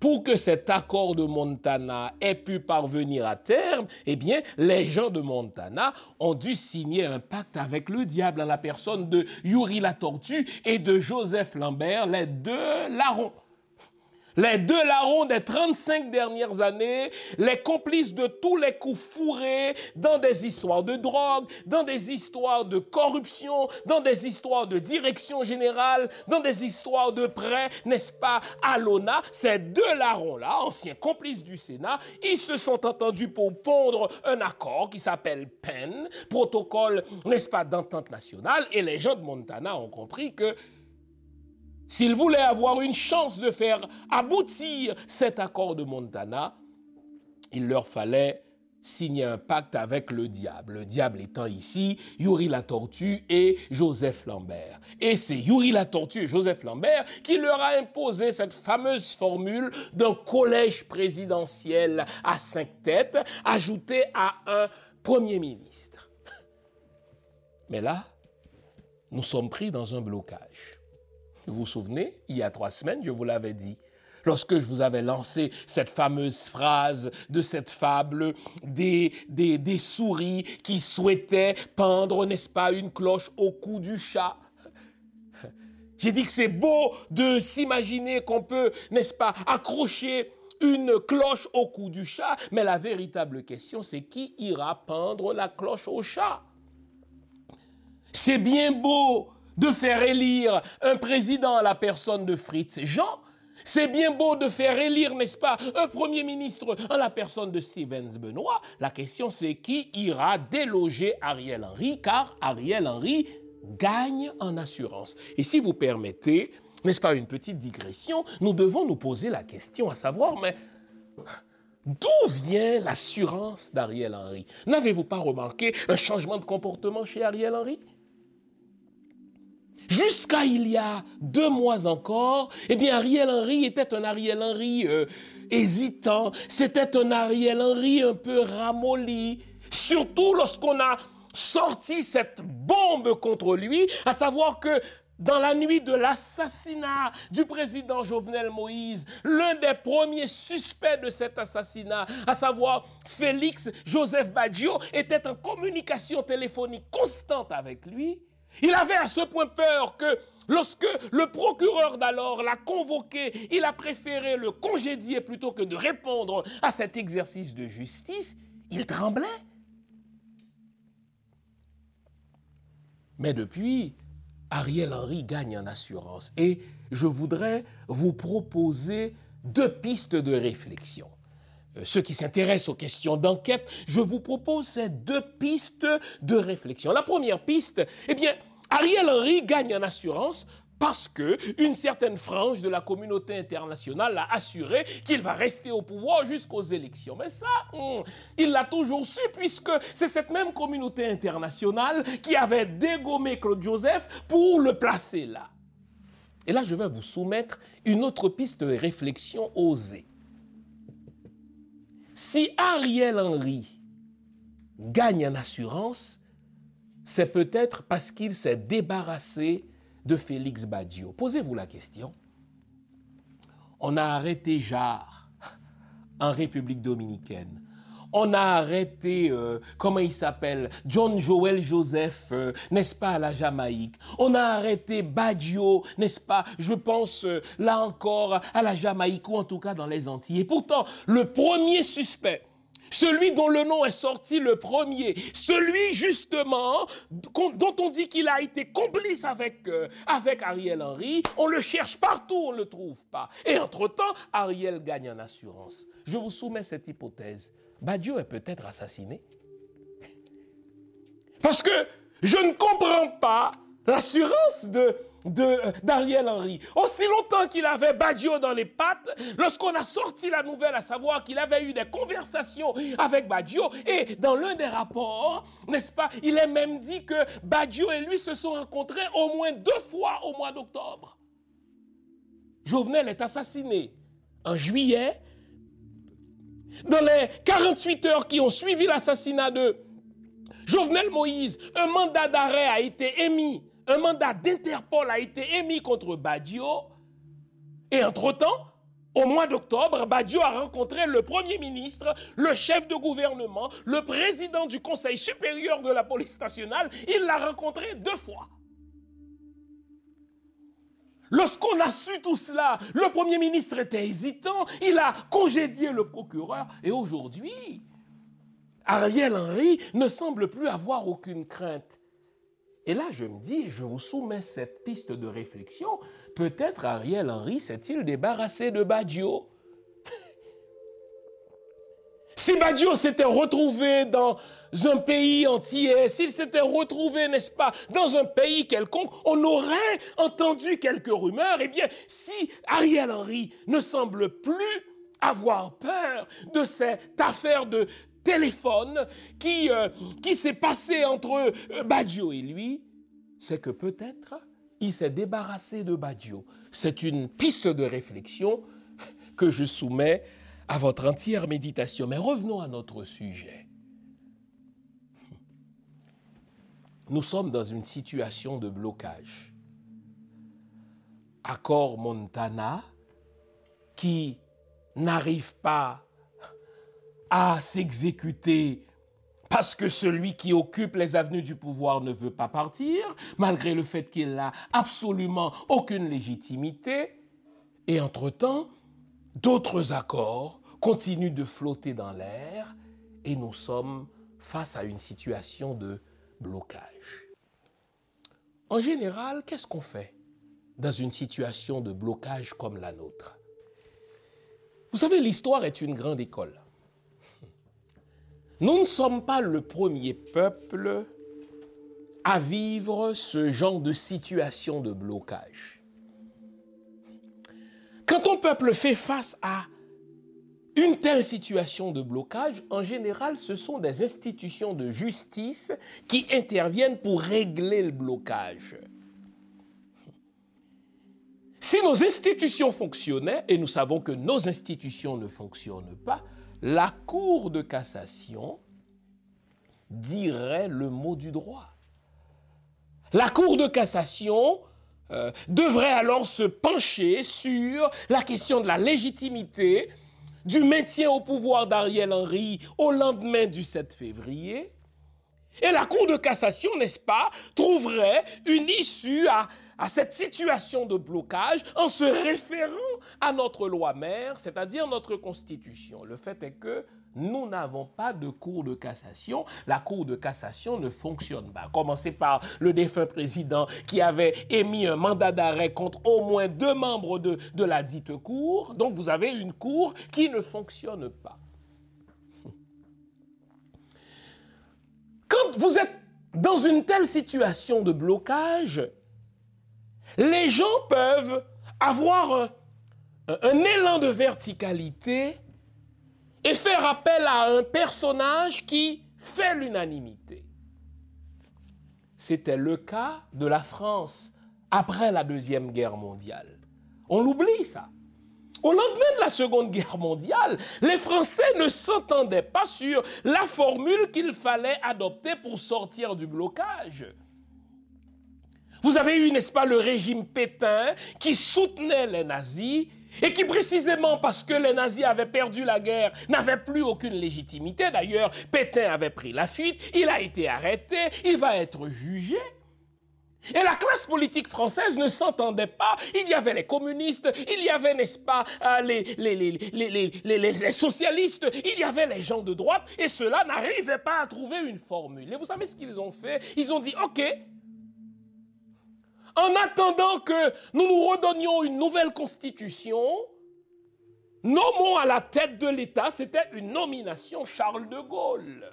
pour que cet accord de Montana ait pu parvenir à terme, eh bien, les gens de Montana ont dû signer un pacte avec le diable en la personne de Yuri la Tortue et de Joseph Lambert, les deux larrons. Les deux larrons des 35 dernières années, les complices de tous les coups fourrés dans des histoires de drogue, dans des histoires de corruption, dans des histoires de direction générale, dans des histoires de prêts, n'est-ce pas, à l'ONA, ces deux larrons-là, anciens complices du Sénat, ils se sont entendus pour pondre un accord qui s'appelle PEN, protocole, n'est-ce pas, d'entente nationale, et les gens de Montana ont compris que S'ils voulaient avoir une chance de faire aboutir cet accord de Montana, il leur fallait signer un pacte avec le diable. Le diable étant ici Yuri la Tortue et Joseph Lambert. Et c'est Yuri la Tortue et Joseph Lambert qui leur a imposé cette fameuse formule d'un collège présidentiel à cinq têtes ajouté à un premier ministre. Mais là, nous sommes pris dans un blocage. Vous vous souvenez, il y a trois semaines, je vous l'avais dit, lorsque je vous avais lancé cette fameuse phrase de cette fable des, des, des souris qui souhaitaient pendre, n'est-ce pas, une cloche au cou du chat. J'ai dit que c'est beau de s'imaginer qu'on peut, n'est-ce pas, accrocher une cloche au cou du chat, mais la véritable question, c'est qui ira pendre la cloche au chat? C'est bien beau de faire élire un président à la personne de Fritz Jean. C'est bien beau de faire élire, n'est-ce pas, un premier ministre en la personne de Stevens Benoît. La question c'est qui ira déloger Ariel Henry, car Ariel Henry gagne en assurance. Et si vous permettez, n'est-ce pas, une petite digression, nous devons nous poser la question à savoir, mais D'où vient l'assurance d'Ariel Henry? N'avez-vous pas remarqué un changement de comportement chez Ariel Henry? Jusqu'à il y a deux mois encore, eh bien, Ariel Henry était un Ariel Henry euh, hésitant. C'était un Ariel Henry un peu ramolli. Surtout lorsqu'on a sorti cette bombe contre lui, à savoir que dans la nuit de l'assassinat du président Jovenel Moïse, l'un des premiers suspects de cet assassinat, à savoir Félix Joseph Baggio, était en communication téléphonique constante avec lui. Il avait à ce point peur que lorsque le procureur d'alors l'a convoqué, il a préféré le congédier plutôt que de répondre à cet exercice de justice. Il tremblait. Mais depuis, Ariel Henry gagne en assurance et je voudrais vous proposer deux pistes de réflexion. Euh, ceux qui s'intéressent aux questions d'enquête, je vous propose ces deux pistes de réflexion. La première piste, eh bien, Ariel Henry gagne en assurance parce que une certaine frange de la communauté internationale a assuré qu'il va rester au pouvoir jusqu'aux élections. Mais ça, hmm, il l'a toujours su puisque c'est cette même communauté internationale qui avait dégommé Claude Joseph pour le placer là. Et là, je vais vous soumettre une autre piste de réflexion osée. Si Ariel Henry gagne en assurance, c'est peut-être parce qu'il s'est débarrassé de Félix Baggio. Posez-vous la question. On a arrêté Jarre en République dominicaine. On a arrêté, euh, comment il s'appelle, John Joel Joseph, euh, n'est-ce pas, à la Jamaïque? On a arrêté Baggio, n'est-ce pas, je pense euh, là encore à la Jamaïque ou en tout cas dans les Antilles. Et pourtant, le premier suspect, celui dont le nom est sorti le premier, celui justement dont on dit qu'il a été complice avec, avec Ariel Henry, on le cherche partout, on ne le trouve pas. Et entre-temps, Ariel gagne en assurance. Je vous soumets cette hypothèse. Badiou est peut-être assassiné. Parce que je ne comprends pas l'assurance de, d'Ariel Henry. Aussi longtemps qu'il avait Badio dans les pattes, lorsqu'on a sorti la nouvelle, à savoir qu'il avait eu des conversations avec Badio, et dans l'un des rapports, n'est-ce pas, il est même dit que Badio et lui se sont rencontrés au moins deux fois au mois d'octobre. Jovenel est assassiné en juillet dans les 48 heures qui ont suivi l'assassinat de Jovenel Moïse, un mandat d'arrêt a été émis, un mandat d'Interpol a été émis contre Badio. Et entre-temps, au mois d'octobre, Badio a rencontré le Premier ministre, le chef de gouvernement, le président du Conseil supérieur de la police nationale. Il l'a rencontré deux fois. Lorsqu'on a su tout cela, le Premier ministre était hésitant, il a congédié le procureur et aujourd'hui, Ariel Henry ne semble plus avoir aucune crainte. Et là, je me dis, je vous soumets cette piste de réflexion, peut-être Ariel Henry s'est-il débarrassé de Baggio? Si Baggio s'était retrouvé dans un pays entier, s'il s'était retrouvé, n'est-ce pas, dans un pays quelconque, on aurait entendu quelques rumeurs. Eh bien, si Ariel Henry ne semble plus avoir peur de cette affaire de téléphone qui, euh, s'est passée entre euh, Baggio et lui, c'est que peut-être il s'est débarrassé de Baggio. C'est une piste de réflexion que je soumets à votre entière méditation. Mais revenons à notre sujet. Nous sommes dans une situation de blocage. Accord Montana qui n'arrive pas à s'exécuter parce que celui qui occupe les avenues du pouvoir ne veut pas partir, malgré le fait qu'il n'a absolument aucune légitimité. Et entre-temps, d'autres accords continuent de flotter dans l'air et nous sommes face à une situation de blocage. En général, qu'est-ce qu'on fait dans une situation de blocage comme la nôtre? Vous savez, l'histoire est une grande école. Nous ne sommes pas le premier peuple à vivre ce genre de situation de blocage. Quand ton peuple fait face à une telle situation de blocage, en général, ce sont des institutions de justice qui interviennent pour régler le blocage. Si nos institutions fonctionnaient, et nous savons que nos institutions ne fonctionnent pas, la Cour de cassation dirait le mot du droit. La Cour de cassation euh, devrait alors se pencher sur la question de la légitimité du maintien au pouvoir d'Ariel Henry au lendemain du 7 février. Et la Cour de cassation, n'est-ce pas, trouverait une issue à, cette situation de blocage en se référant à notre loi mère, c'est-à-dire notre constitution. Le fait est que nous n'avons pas de cour de cassation. La cour de cassation ne fonctionne pas. Commencez par le défunt président qui avait émis un mandat d'arrêt contre au moins deux membres de, de la dite cour. Donc vous avez une cour qui ne fonctionne pas. Quand vous êtes dans une telle situation de blocage, les gens peuvent avoir un, un élan de verticalité et faire appel à un personnage qui fait l'unanimité. C'était le cas de la France après la Deuxième Guerre mondiale. On l'oublie ça. Au lendemain de la Seconde Guerre mondiale, les Français ne s'entendaient pas sur la formule qu'il fallait adopter pour sortir du blocage. Vous avez eu, n'est-ce pas, le régime Pétain qui soutenait les nazis et qui précisément parce que les nazis avaient perdu la guerre n'avait plus aucune légitimité. D'ailleurs, Pétain avait pris la fuite, il a été arrêté, il va être jugé. Et la classe politique française ne s'entendait pas. Il y avait les communistes, il y avait, n'est-ce pas, euh, les, socialistes, il y avait les gens de droite, et ceux-là n'arrivaient pas à trouver une formule. Et vous savez ce qu'ils ont fait? Ils ont dit, OK, en attendant que nous nous redonnions une nouvelle constitution, nommons à la tête de l'État, c'était une nomination Charles de Gaulle.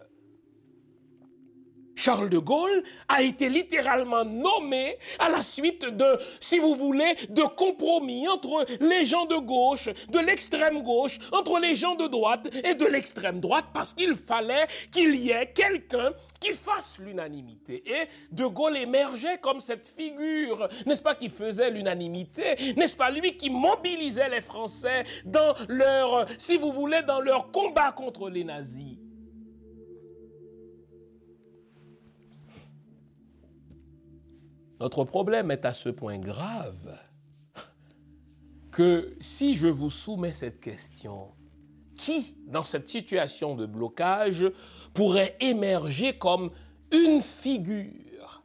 Charles de Gaulle a été littéralement nommé à la suite de, si vous voulez, de compromis entre les gens de gauche, de l'extrême gauche, entre les gens de droite et de l'extrême droite, parce qu'il fallait qu'il y ait quelqu'un qui fasse l'unanimité. Et de Gaulle émergeait comme cette figure, n'est-ce pas, qui faisait l'unanimité, n'est-ce pas, lui qui mobilisait les Français dans leur, si vous voulez, dans leur combat contre les nazis. Notre problème est à ce point grave que si je vous soumets cette question, qui, dans cette situation de blocage, pourrait émerger comme une figure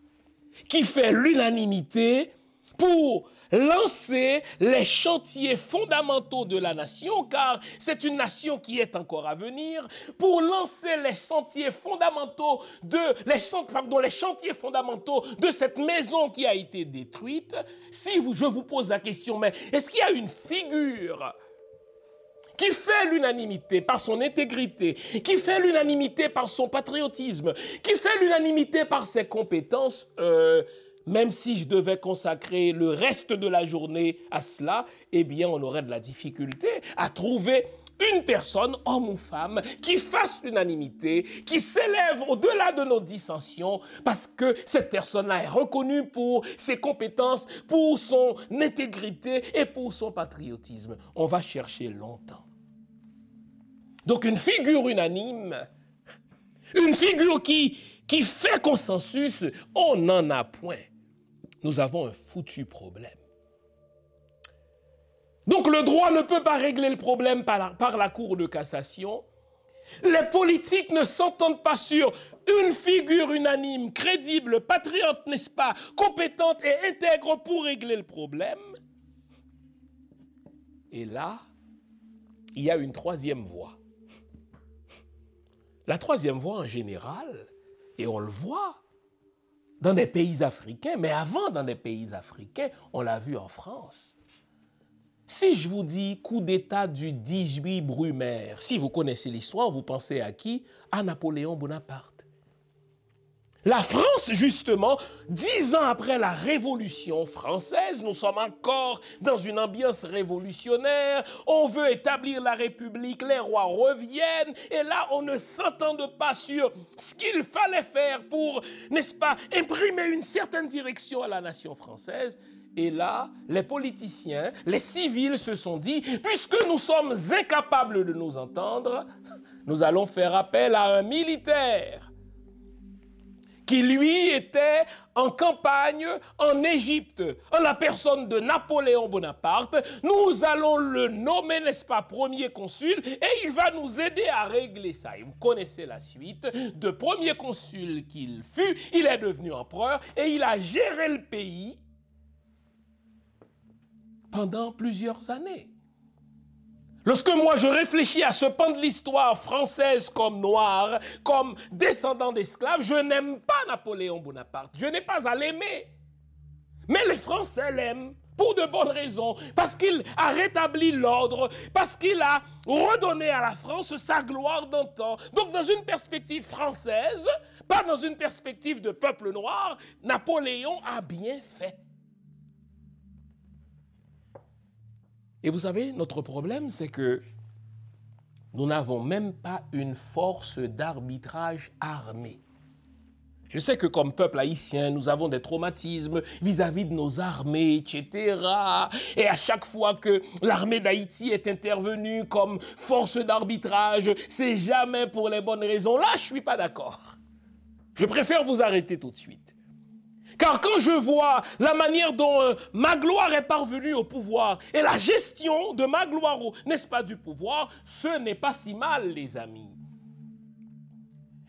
qui fait l'unanimité pour lancer les chantiers fondamentaux de la nation, car c'est une nation qui est encore à venir, pour lancer les chantiers fondamentaux de, les chantiers fondamentaux de cette maison qui a été détruite. Si vous, je vous pose la question, mais est-ce qu'il y a une figure qui fait l'unanimité par son intégrité, qui fait l'unanimité par son patriotisme, qui fait l'unanimité par ses compétences, euh, même si je devais consacrer le reste de la journée à cela, eh bien, on aurait de la difficulté à trouver une personne, homme ou femme, qui fasse l'unanimité, qui s'élève au-delà de nos dissensions, parce que cette personne-là est reconnue pour ses compétences, pour son intégrité et pour son patriotisme. On va chercher longtemps. Donc une figure unanime, une figure qui, qui fait consensus, on n'en a point nous avons un foutu problème. Donc le droit ne peut pas régler le problème par la, Cour de cassation. Les politiques ne s'entendent pas sur une figure unanime, crédible, patriote, n'est-ce pas, compétente et intègre pour régler le problème. Et là, il y a une troisième voie. La troisième voie en général, et on le voit, dans des pays africains, mais avant dans des pays africains, on l'a vu en France. Si je vous dis coup d'État du 18 Brumaire, si vous connaissez l'histoire, vous pensez à qui? À Napoléon Bonaparte. La France, justement, dix ans après la Révolution française, nous sommes encore dans une ambiance révolutionnaire. On veut établir la République, les rois reviennent, et là, on ne s'entend pas sur ce qu'il fallait faire pour, n'est-ce pas, imprimer une certaine direction à la nation française. Et là, les politiciens, les civils se sont dit, puisque nous sommes incapables de nous entendre, nous allons faire appel à un militaire qui lui était en campagne en Égypte, en la personne de Napoléon Bonaparte. Nous allons le nommer, n'est-ce pas, premier consul, et il va nous aider à régler ça. Et vous connaissez la suite. De premier consul qu'il fut, il est devenu empereur et il a géré le pays pendant plusieurs années. Lorsque moi je réfléchis à ce pan de l'histoire française comme noir, comme descendant d'esclaves, je n'aime pas Napoléon Bonaparte. Je n'ai pas à l'aimer. Mais les Français l'aiment pour de bonnes raisons, parce qu'il a rétabli l'ordre, parce qu'il a redonné à la France sa gloire d'antan. Donc dans une perspective française, pas dans une perspective de peuple noir, Napoléon a bien fait. Et vous savez, notre problème, c'est que nous n'avons même pas une force d'arbitrage armée. Je sais que comme peuple haïtien, nous avons des traumatismes vis-à-vis de nos armées, etc. Et à chaque fois que l'armée d'Haïti est intervenue comme force d'arbitrage, c'est jamais pour les bonnes raisons. Là, je suis pas d'accord. Je préfère vous arrêter tout de suite. Car quand je vois la manière dont euh, ma gloire est parvenue au pouvoir et la gestion de ma gloire, n'est-ce pas, du pouvoir, ce n'est pas si mal, les amis.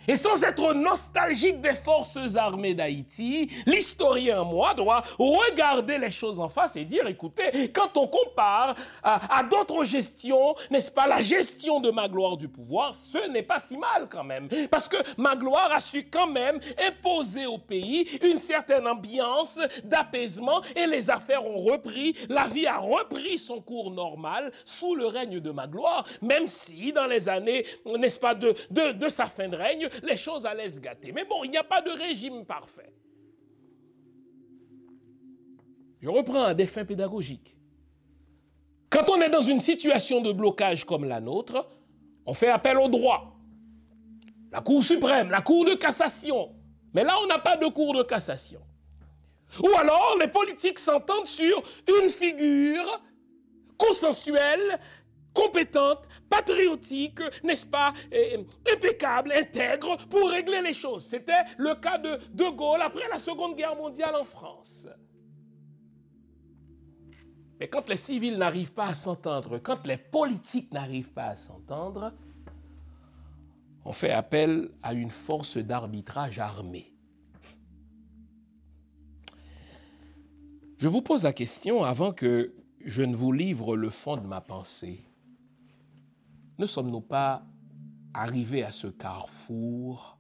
Et sans être nostalgique des forces armées d'Haïti, l'historien, moi, doit regarder les choses en face et dire, écoutez, quand on compare à, d'autres gestions, n'est-ce pas, la gestion de ma gloire du pouvoir, ce n'est pas si mal quand même. Parce que ma gloire a su quand même imposer au pays une certaine ambiance d'apaisement et les affaires ont repris, la vie a repris son cours normal sous le règne de ma gloire, même si dans les années, n'est-ce pas, de, de, de sa fin de règne, les choses allaient se gâter. Mais bon, il n'y a pas de régime parfait. Je reprends un défunt pédagogique. Quand on est dans une situation de blocage comme la nôtre, on fait appel au droit. La Cour suprême, la Cour de cassation. Mais là, on n'a pas de Cour de cassation. Ou alors, les politiques s'entendent sur une figure consensuelle compétente, patriotique, n'est-ce pas, impeccable, intègre pour régler les choses. C'était le cas de De Gaulle après la Seconde Guerre mondiale en France. Mais quand les civils n'arrivent pas à s'entendre, quand les politiques n'arrivent pas à s'entendre, on fait appel à une force d'arbitrage armée. Je vous pose la question avant que je ne vous livre le fond de ma pensée ne sommes-nous pas arrivés à ce carrefour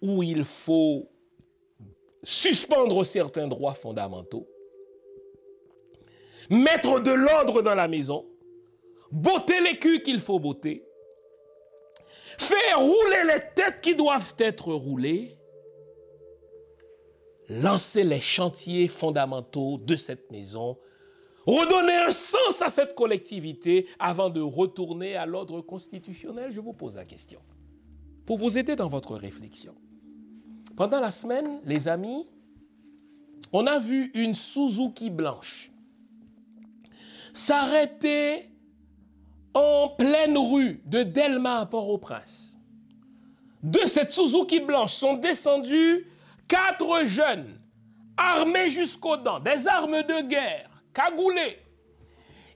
où il faut suspendre certains droits fondamentaux, mettre de l'ordre dans la maison, botter les culs qu'il faut botter, faire rouler les têtes qui doivent être roulées, lancer les chantiers fondamentaux de cette maison redonner un sens à cette collectivité avant de retourner à l'ordre constitutionnel Je vous pose la question. Pour vous aider dans votre réflexion. Pendant la semaine, les amis, on a vu une Suzuki blanche s'arrêter en pleine rue de Delma à Port-au-Prince. De cette Suzuki blanche sont descendus quatre jeunes armés jusqu'aux dents, des armes de guerre, cagoulés.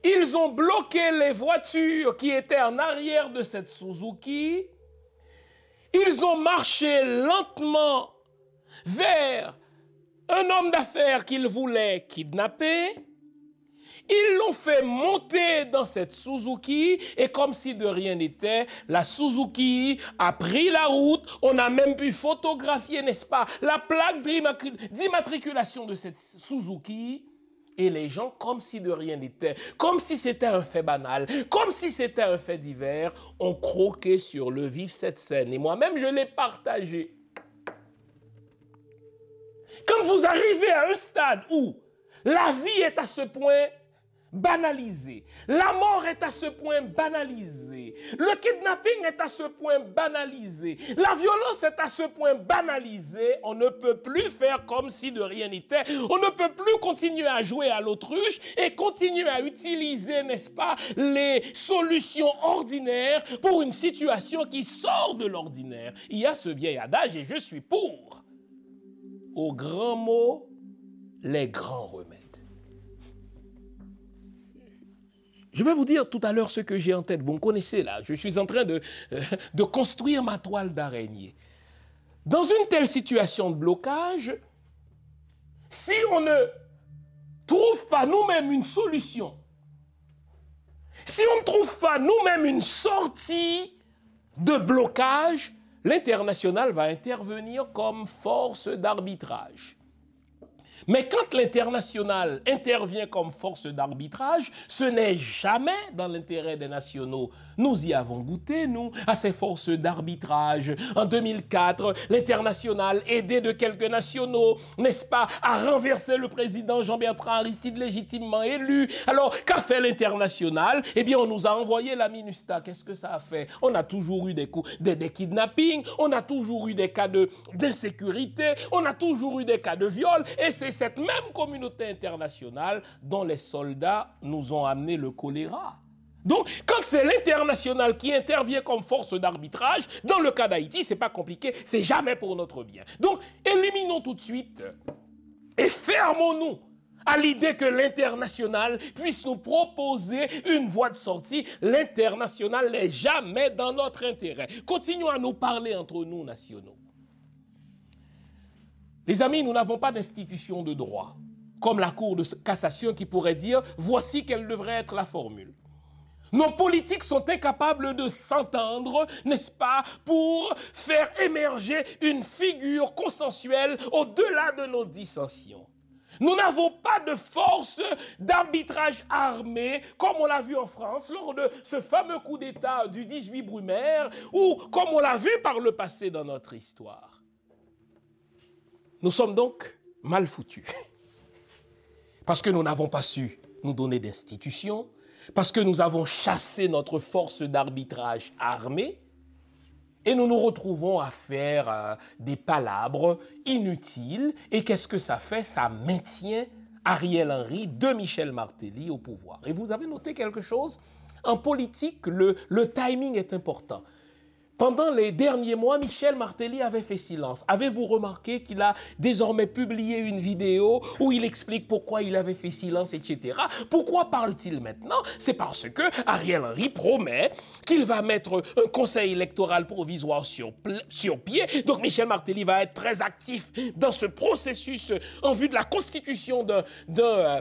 Ils ont bloqué les voitures qui étaient en arrière de cette Suzuki. Ils ont marché lentement vers un homme d'affaires qu'ils voulaient kidnapper. Ils l'ont fait monter dans cette Suzuki et comme si de rien n'était, la Suzuki a pris la route. On a même pu photographier, n'est-ce pas, la plaque d'immatriculation de cette Suzuki et les gens, comme si de rien n'était, comme si c'était un fait banal, comme si c'était un fait divers, ont croqué sur le vif cette scène. Et moi-même, je l'ai partagé. Quand vous arrivez à un stade où la vie est à ce point banalisé. La mort est à ce point banalisée. Le kidnapping est à ce point banalisé. La violence est à ce point banalisée. On ne peut plus faire comme si de rien n'était. On ne peut plus continuer à jouer à l'autruche et continuer à utiliser, n'est-ce pas, les solutions ordinaires pour une situation qui sort de l'ordinaire. Il y a ce vieil adage et je suis pour. Au grand mot, les grands remèdes. Je vais vous dire tout à l'heure ce que j'ai en tête. Vous me connaissez là. Je suis en train de, euh, de construire ma toile d'araignée. Dans une telle situation de blocage, si on ne trouve pas nous-mêmes une solution, si on ne trouve pas nous-mêmes une sortie de blocage, l'international va intervenir comme force d'arbitrage. Mais quand l'international intervient comme force d'arbitrage, ce n'est jamais dans l'intérêt des nationaux. Nous y avons goûté, nous, à ces forces d'arbitrage. En 2004, l'international, aidé de quelques nationaux, n'est-ce pas, a renversé le président Jean-Bertrand Aristide légitimement élu. Alors, qu'a fait l'international? Eh bien, on nous a envoyé la MINUSTA. Qu'est-ce que ça a fait? On a toujours eu des, coups, des, des kidnappings, on a toujours eu des cas d'insécurité, on a toujours eu des cas de viol, et c'est cette même communauté internationale dont les soldats nous ont amené le choléra. Donc, quand c'est l'international qui intervient comme force d'arbitrage, dans le cas d'Haïti, c'est pas compliqué, c'est jamais pour notre bien. Donc, éliminons tout de suite et fermons-nous à l'idée que l'international puisse nous proposer une voie de sortie. L'international n'est jamais dans notre intérêt. Continuons à nous parler entre nous nationaux. Les amis, nous n'avons pas d'institution de droit, comme la Cour de cassation qui pourrait dire, voici quelle devrait être la formule. Nos politiques sont incapables de s'entendre, n'est-ce pas, pour faire émerger une figure consensuelle au-delà de nos dissensions. Nous n'avons pas de force d'arbitrage armé, comme on l'a vu en France lors de ce fameux coup d'État du 18 Brumaire, ou comme on l'a vu par le passé dans notre histoire. Nous sommes donc mal foutus, parce que nous n'avons pas su nous donner d'institutions, parce que nous avons chassé notre force d'arbitrage armée, et nous nous retrouvons à faire euh, des palabres inutiles. Et qu'est-ce que ça fait? Ça maintient Ariel Henry de Michel Martelly au pouvoir. Et vous avez noté quelque chose? En politique, le, le timing est important. Pendant les derniers mois, Michel Martelly avait fait silence. Avez-vous remarqué qu'il a désormais publié une vidéo où il explique pourquoi il avait fait silence, etc. Pourquoi parle-t-il maintenant? C'est parce que Ariel Henry promet qu'il va mettre un conseil électoral provisoire sur, sur pied. Donc Michel Martelly va être très actif dans ce processus en vue de la constitution d'un euh,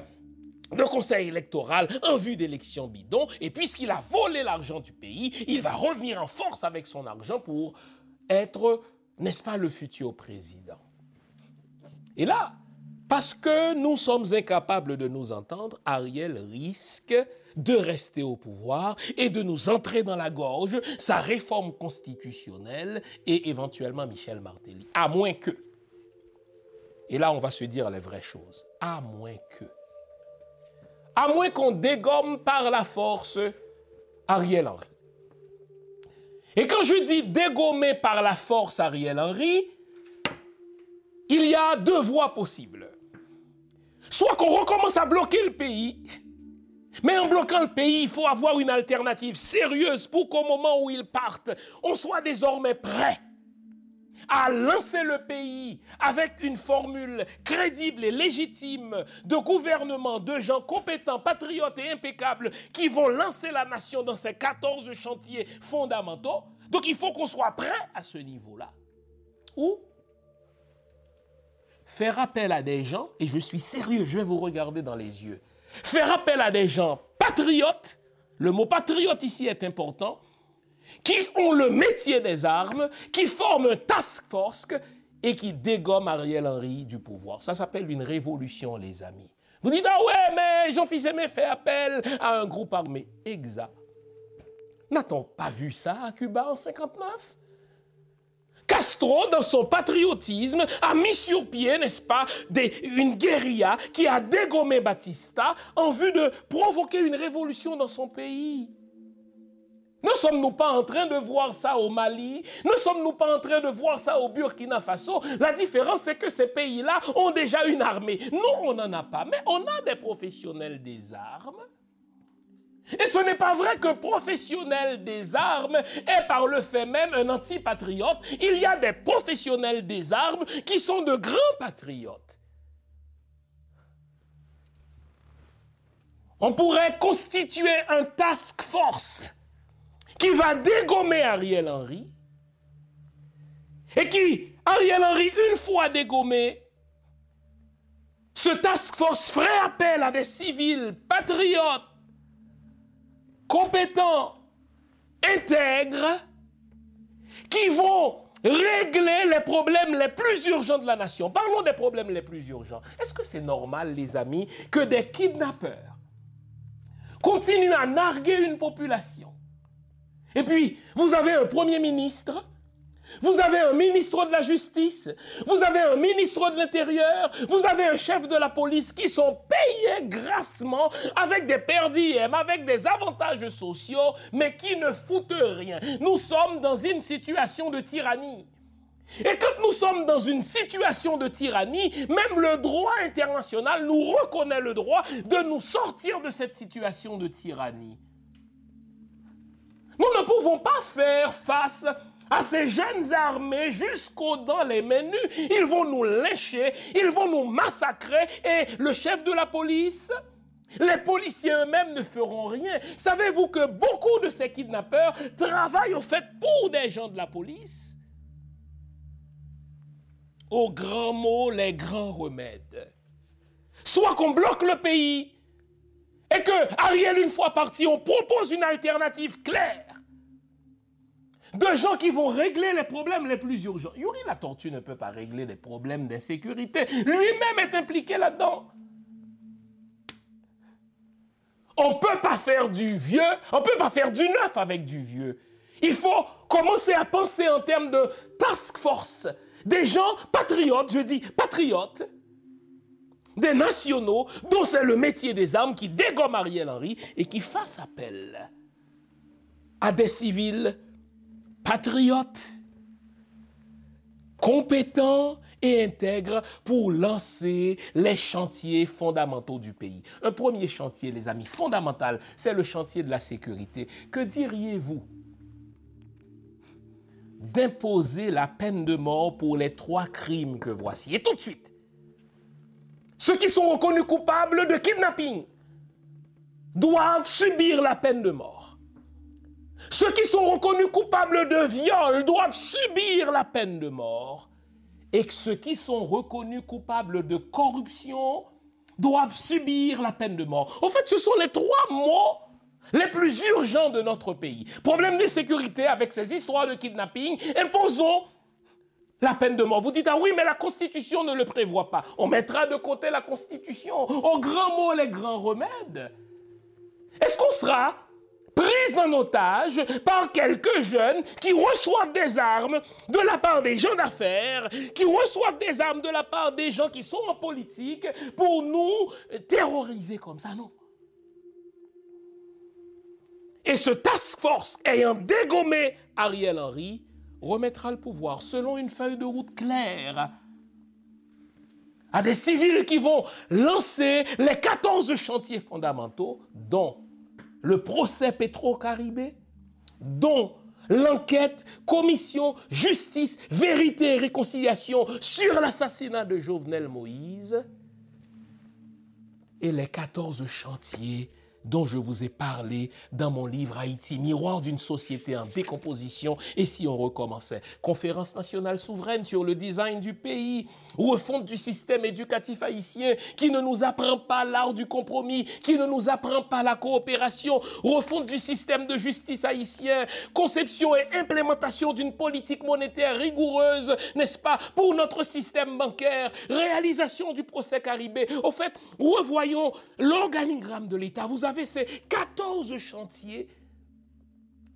de conseil électoral en vue d'élections bidons. Et puisqu'il a volé l'argent du pays, il va revenir en force avec son argent pour être, n'est-ce pas, le futur président. Et là, parce que nous sommes incapables de nous entendre, Ariel risque de rester au pouvoir et de nous entrer dans la gorge sa réforme constitutionnelle et éventuellement Michel Martelly. À moins que, et là on va se dire les vraies choses, à moins que à moins qu'on dégomme par la force Ariel Henry. Et quand je dis dégommer par la force Ariel Henry, il y a deux voies possibles. Soit qu'on recommence à bloquer le pays, mais en bloquant le pays, il faut avoir une alternative sérieuse pour qu'au moment où ils partent, on soit désormais prêt à lancer le pays avec une formule crédible et légitime de gouvernement de gens compétents, patriotes et impeccables qui vont lancer la nation dans ces 14 chantiers fondamentaux. Donc il faut qu'on soit prêt à ce niveau-là. Ou faire appel à des gens, et je suis sérieux, je vais vous regarder dans les yeux, faire appel à des gens patriotes, le mot patriote ici est important, qui ont le métier des armes, qui forment un task force et qui dégomment Ariel Henry du pouvoir. Ça s'appelle une révolution, les amis. Vous dites, ah ouais, mais Jean-Fils Aimé fait appel à un groupe armé. Exact. N'a-t-on pas vu ça à Cuba en 59 Castro, dans son patriotisme, a mis sur pied, n'est-ce pas, une guérilla qui a dégommé Batista en vue de provoquer une révolution dans son pays. Ne sommes-nous pas en train de voir ça au Mali? Ne sommes-nous pas en train de voir ça au Burkina Faso? La différence, c'est que ces pays-là ont déjà une armée. Nous, on n'en a pas, mais on a des professionnels des armes. Et ce n'est pas vrai qu'un professionnel des armes est par le fait même un antipatriote. Il y a des professionnels des armes qui sont de grands patriotes. On pourrait constituer un task force qui va dégommer Ariel Henry et qui, Ariel Henry, une fois dégommé, ce task force ferait appel à des civils patriotes, compétents, intègres, qui vont régler les problèmes les plus urgents de la nation. Parlons des problèmes les plus urgents. Est-ce que c'est normal, les amis, que des kidnappeurs continuent à narguer une population et puis, vous avez un Premier ministre, vous avez un ministre de la Justice, vous avez un ministre de l'Intérieur, vous avez un chef de la police qui sont payés grassement avec des perdièmes, avec des avantages sociaux, mais qui ne foutent rien. Nous sommes dans une situation de tyrannie. Et quand nous sommes dans une situation de tyrannie, même le droit international nous reconnaît le droit de nous sortir de cette situation de tyrannie. Pouvons pas faire face à ces jeunes armées jusqu'aux dents les menus. Ils vont nous lécher, ils vont nous massacrer. Et le chef de la police, les policiers eux-mêmes ne feront rien. Savez-vous que beaucoup de ces kidnappeurs travaillent au fait pour des gens de la police? Aux grands mots, les grands remèdes. Soit qu'on bloque le pays et que Ariel, une fois parti, on propose une alternative claire de gens qui vont régler les problèmes les plus urgents. Yuri la tortue ne peut pas régler les problèmes d'insécurité. Lui-même est impliqué là-dedans. On ne peut pas faire du vieux, on ne peut pas faire du neuf avec du vieux. Il faut commencer à penser en termes de task force. Des gens patriotes, je dis patriotes, des nationaux dont c'est le métier des armes qui dégomment Ariel Henry et qui fassent appel à des civils patriotes, compétents et intègres pour lancer les chantiers fondamentaux du pays. Un premier chantier, les amis, fondamental, c'est le chantier de la sécurité. Que diriez-vous d'imposer la peine de mort pour les trois crimes que voici? Et tout de suite, ceux qui sont reconnus coupables de kidnapping doivent subir la peine de mort. Ceux qui sont reconnus coupables de viol doivent subir la peine de mort. Et ceux qui sont reconnus coupables de corruption doivent subir la peine de mort. En fait, ce sont les trois mots les plus urgents de notre pays. Problème de sécurité avec ces histoires de kidnapping. Imposons la peine de mort. Vous dites, ah oui, mais la Constitution ne le prévoit pas. On mettra de côté la Constitution. Au grand mot, les grands remèdes. Est-ce qu'on sera pris en otage par quelques jeunes qui reçoivent des armes de la part des gens d'affaires, qui reçoivent des armes de la part des gens qui sont en politique pour nous terroriser comme ça, non? Et ce task force ayant dégommé Ariel Henry, remettra le pouvoir selon une feuille de route claire à des civils qui vont lancer les 14 chantiers fondamentaux, dont le procès Petro-Caribé, dont l'enquête, commission, justice, vérité et réconciliation sur l'assassinat de Jovenel Moïse, et les 14 chantiers dont je vous ai parlé dans mon livre Haïti, miroir d'une société en décomposition. Et si on recommençait? Conférence nationale souveraine sur le design du pays, refonte du système éducatif haïtien qui ne nous apprend pas l'art du compromis, qui ne nous apprend pas la coopération, refonte du système de justice haïtien, conception et implémentation d'une politique monétaire rigoureuse, n'est-ce pas, pour notre système bancaire, réalisation du procès caribé. Au fait, revoyons l'organigramme de l'État. Vous avez ces 14 chantiers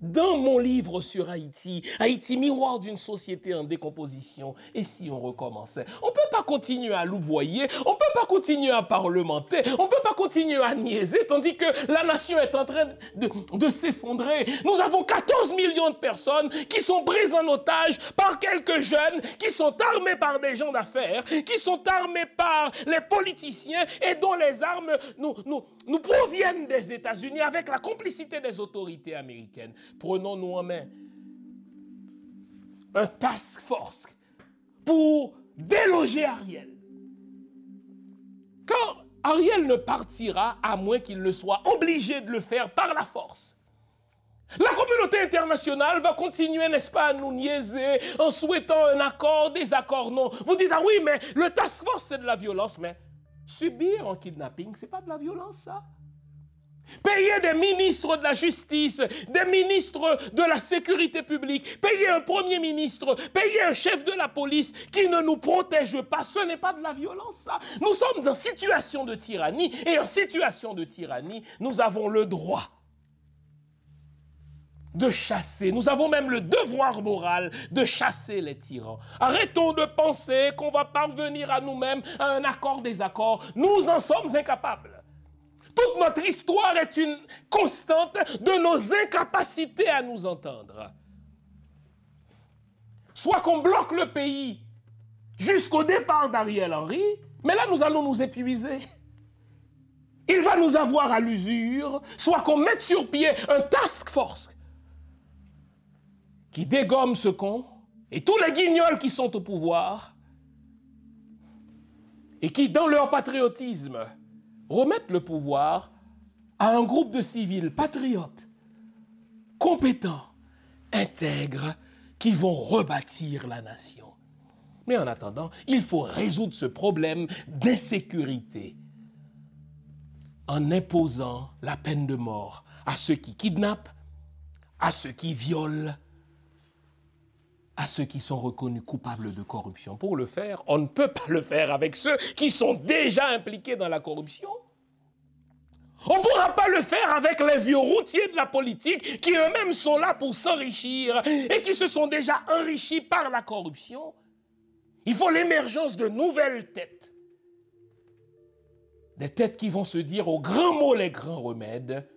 dans mon livre sur Haïti, Haïti miroir d'une société en décomposition, et si on recommençait? On ne peut pas continuer à louvoyer, on ne peut pas continuer à parlementer, on ne peut pas continuer à niaiser, tandis que la nation est en train de, de s'effondrer. Nous avons 14 millions de personnes qui sont prises en otage par quelques jeunes, qui sont armés par des gens d'affaires, qui sont armés par les politiciens et dont les armes nous, nous, nous proviennent des États-Unis avec la complicité des autorités américaines. Prenons-nous en main un task force pour déloger Ariel. Car Ariel ne partira à moins qu'il ne soit obligé de le faire par la force. La communauté internationale va continuer, n'est-ce pas, à nous niaiser en souhaitant un accord, des accords non. Vous dites, ah oui, mais le task force, c'est de la violence, mais Subir un kidnapping, ce n'est pas de la violence, ça. Payer des ministres de la justice, des ministres de la sécurité publique, payer un premier ministre, payer un chef de la police qui ne nous protège pas, ce n'est pas de la violence, ça. Nous sommes en situation de tyrannie et en situation de tyrannie, nous avons le droit de chasser. Nous avons même le devoir moral de chasser les tyrans. Arrêtons de penser qu'on va parvenir à nous-mêmes à un accord des accords. Nous en sommes incapables. Toute notre histoire est une constante de nos incapacités à nous entendre. Soit qu'on bloque le pays jusqu'au départ d'Ariel Henry, mais là nous allons nous épuiser. Il va nous avoir à l'usure, soit qu'on mette sur pied un task force qui dégomme ce con et tous les guignols qui sont au pouvoir et qui, dans leur patriotisme, remettent le pouvoir à un groupe de civils patriotes, compétents, intègres, qui vont rebâtir la nation. Mais en attendant, il faut résoudre ce problème d'insécurité en imposant la peine de mort à ceux qui kidnappent, à ceux qui violent, à ceux qui sont reconnus coupables de corruption. Pour le faire, on ne peut pas le faire avec ceux qui sont déjà impliqués dans la corruption. On ne pourra pas le faire avec les vieux routiers de la politique qui eux-mêmes sont là pour s'enrichir et qui se sont déjà enrichis par la corruption. Il faut l'émergence de nouvelles têtes. Des têtes qui vont se dire aux grands mots les grands remèdes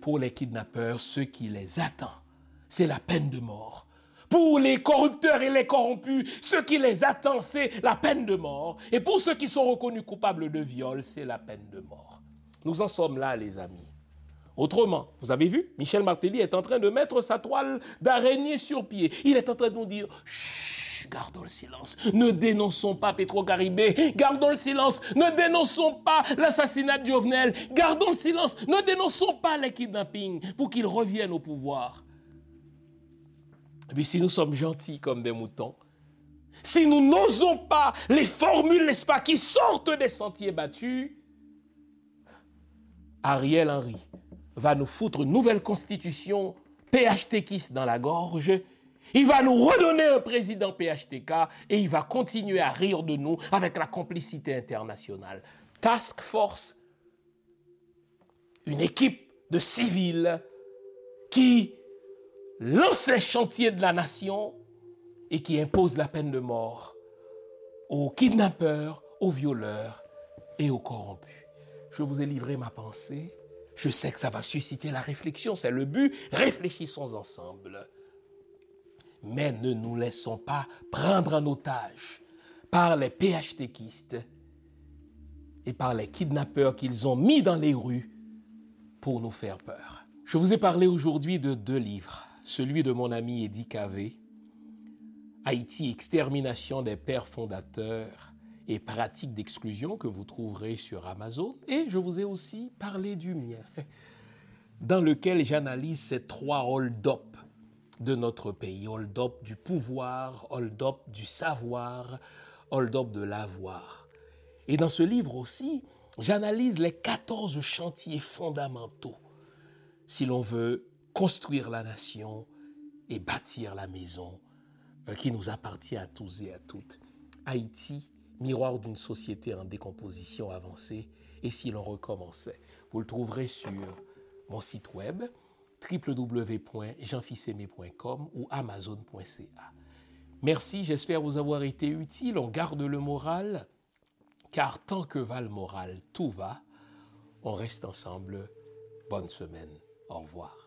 pour les kidnappeurs, ce qui les attend c'est la peine de mort. Pour les corrupteurs et les corrompus, ce qui les attend, c'est la peine de mort. Et pour ceux qui sont reconnus coupables de viol, c'est la peine de mort. Nous en sommes là, les amis. Autrement, vous avez vu, Michel Martelly est en train de mettre sa toile d'araignée sur pied. Il est en train de nous dire, Chut, gardons le silence. Ne dénonçons pas Petro-Caribé. Gardons le silence. Ne dénonçons pas l'assassinat de Jovenel. Gardons le silence. Ne dénonçons pas les kidnappings pour qu'ils reviennent au pouvoir. Mais si nous sommes gentils comme des moutons, si nous n'osons pas les formules, n'est-ce pas, qui sortent des sentiers battus, Ariel Henry va nous foutre une nouvelle constitution PHTKiste dans la gorge. Il va nous redonner un président PHTK et il va continuer à rire de nous avec la complicité internationale. Task Force, une équipe de civils qui lance les chantiers de la nation et qui impose la peine de mort aux kidnappeurs, aux violeurs et aux corrompus. Je vous ai livré ma pensée. Je sais que ça va susciter la réflexion, c'est le but. Réfléchissons ensemble. Mais ne nous laissons pas prendre en otage par les PHTKistes et par les kidnappeurs qu'ils ont mis dans les rues pour nous faire peur. Je vous ai parlé aujourd'hui de deux livres celui de mon ami Eddie Cavé, Haïti, extermination des pères fondateurs et pratiques d'exclusion que vous trouverez sur Amazon. Et je vous ai aussi parlé du mien, dans lequel j'analyse ces trois hold-up de notre pays. Hold-up du pouvoir, hold-up du savoir, hold-up de l'avoir. Et dans ce livre aussi, j'analyse les 14 chantiers fondamentaux si l'on veut construire la nation et bâtir la maison euh, qui nous appartient à tous et à toutes. Haïti, miroir d'une société en décomposition avancée, et si l'on recommençait. Vous le trouverez sur mon site web www.jeanfissemé.com ou amazon.ca. Merci, j'espère vous avoir été utile. On garde le moral, car tant que va le moral, tout va. On reste ensemble. Bonne semaine. Au revoir.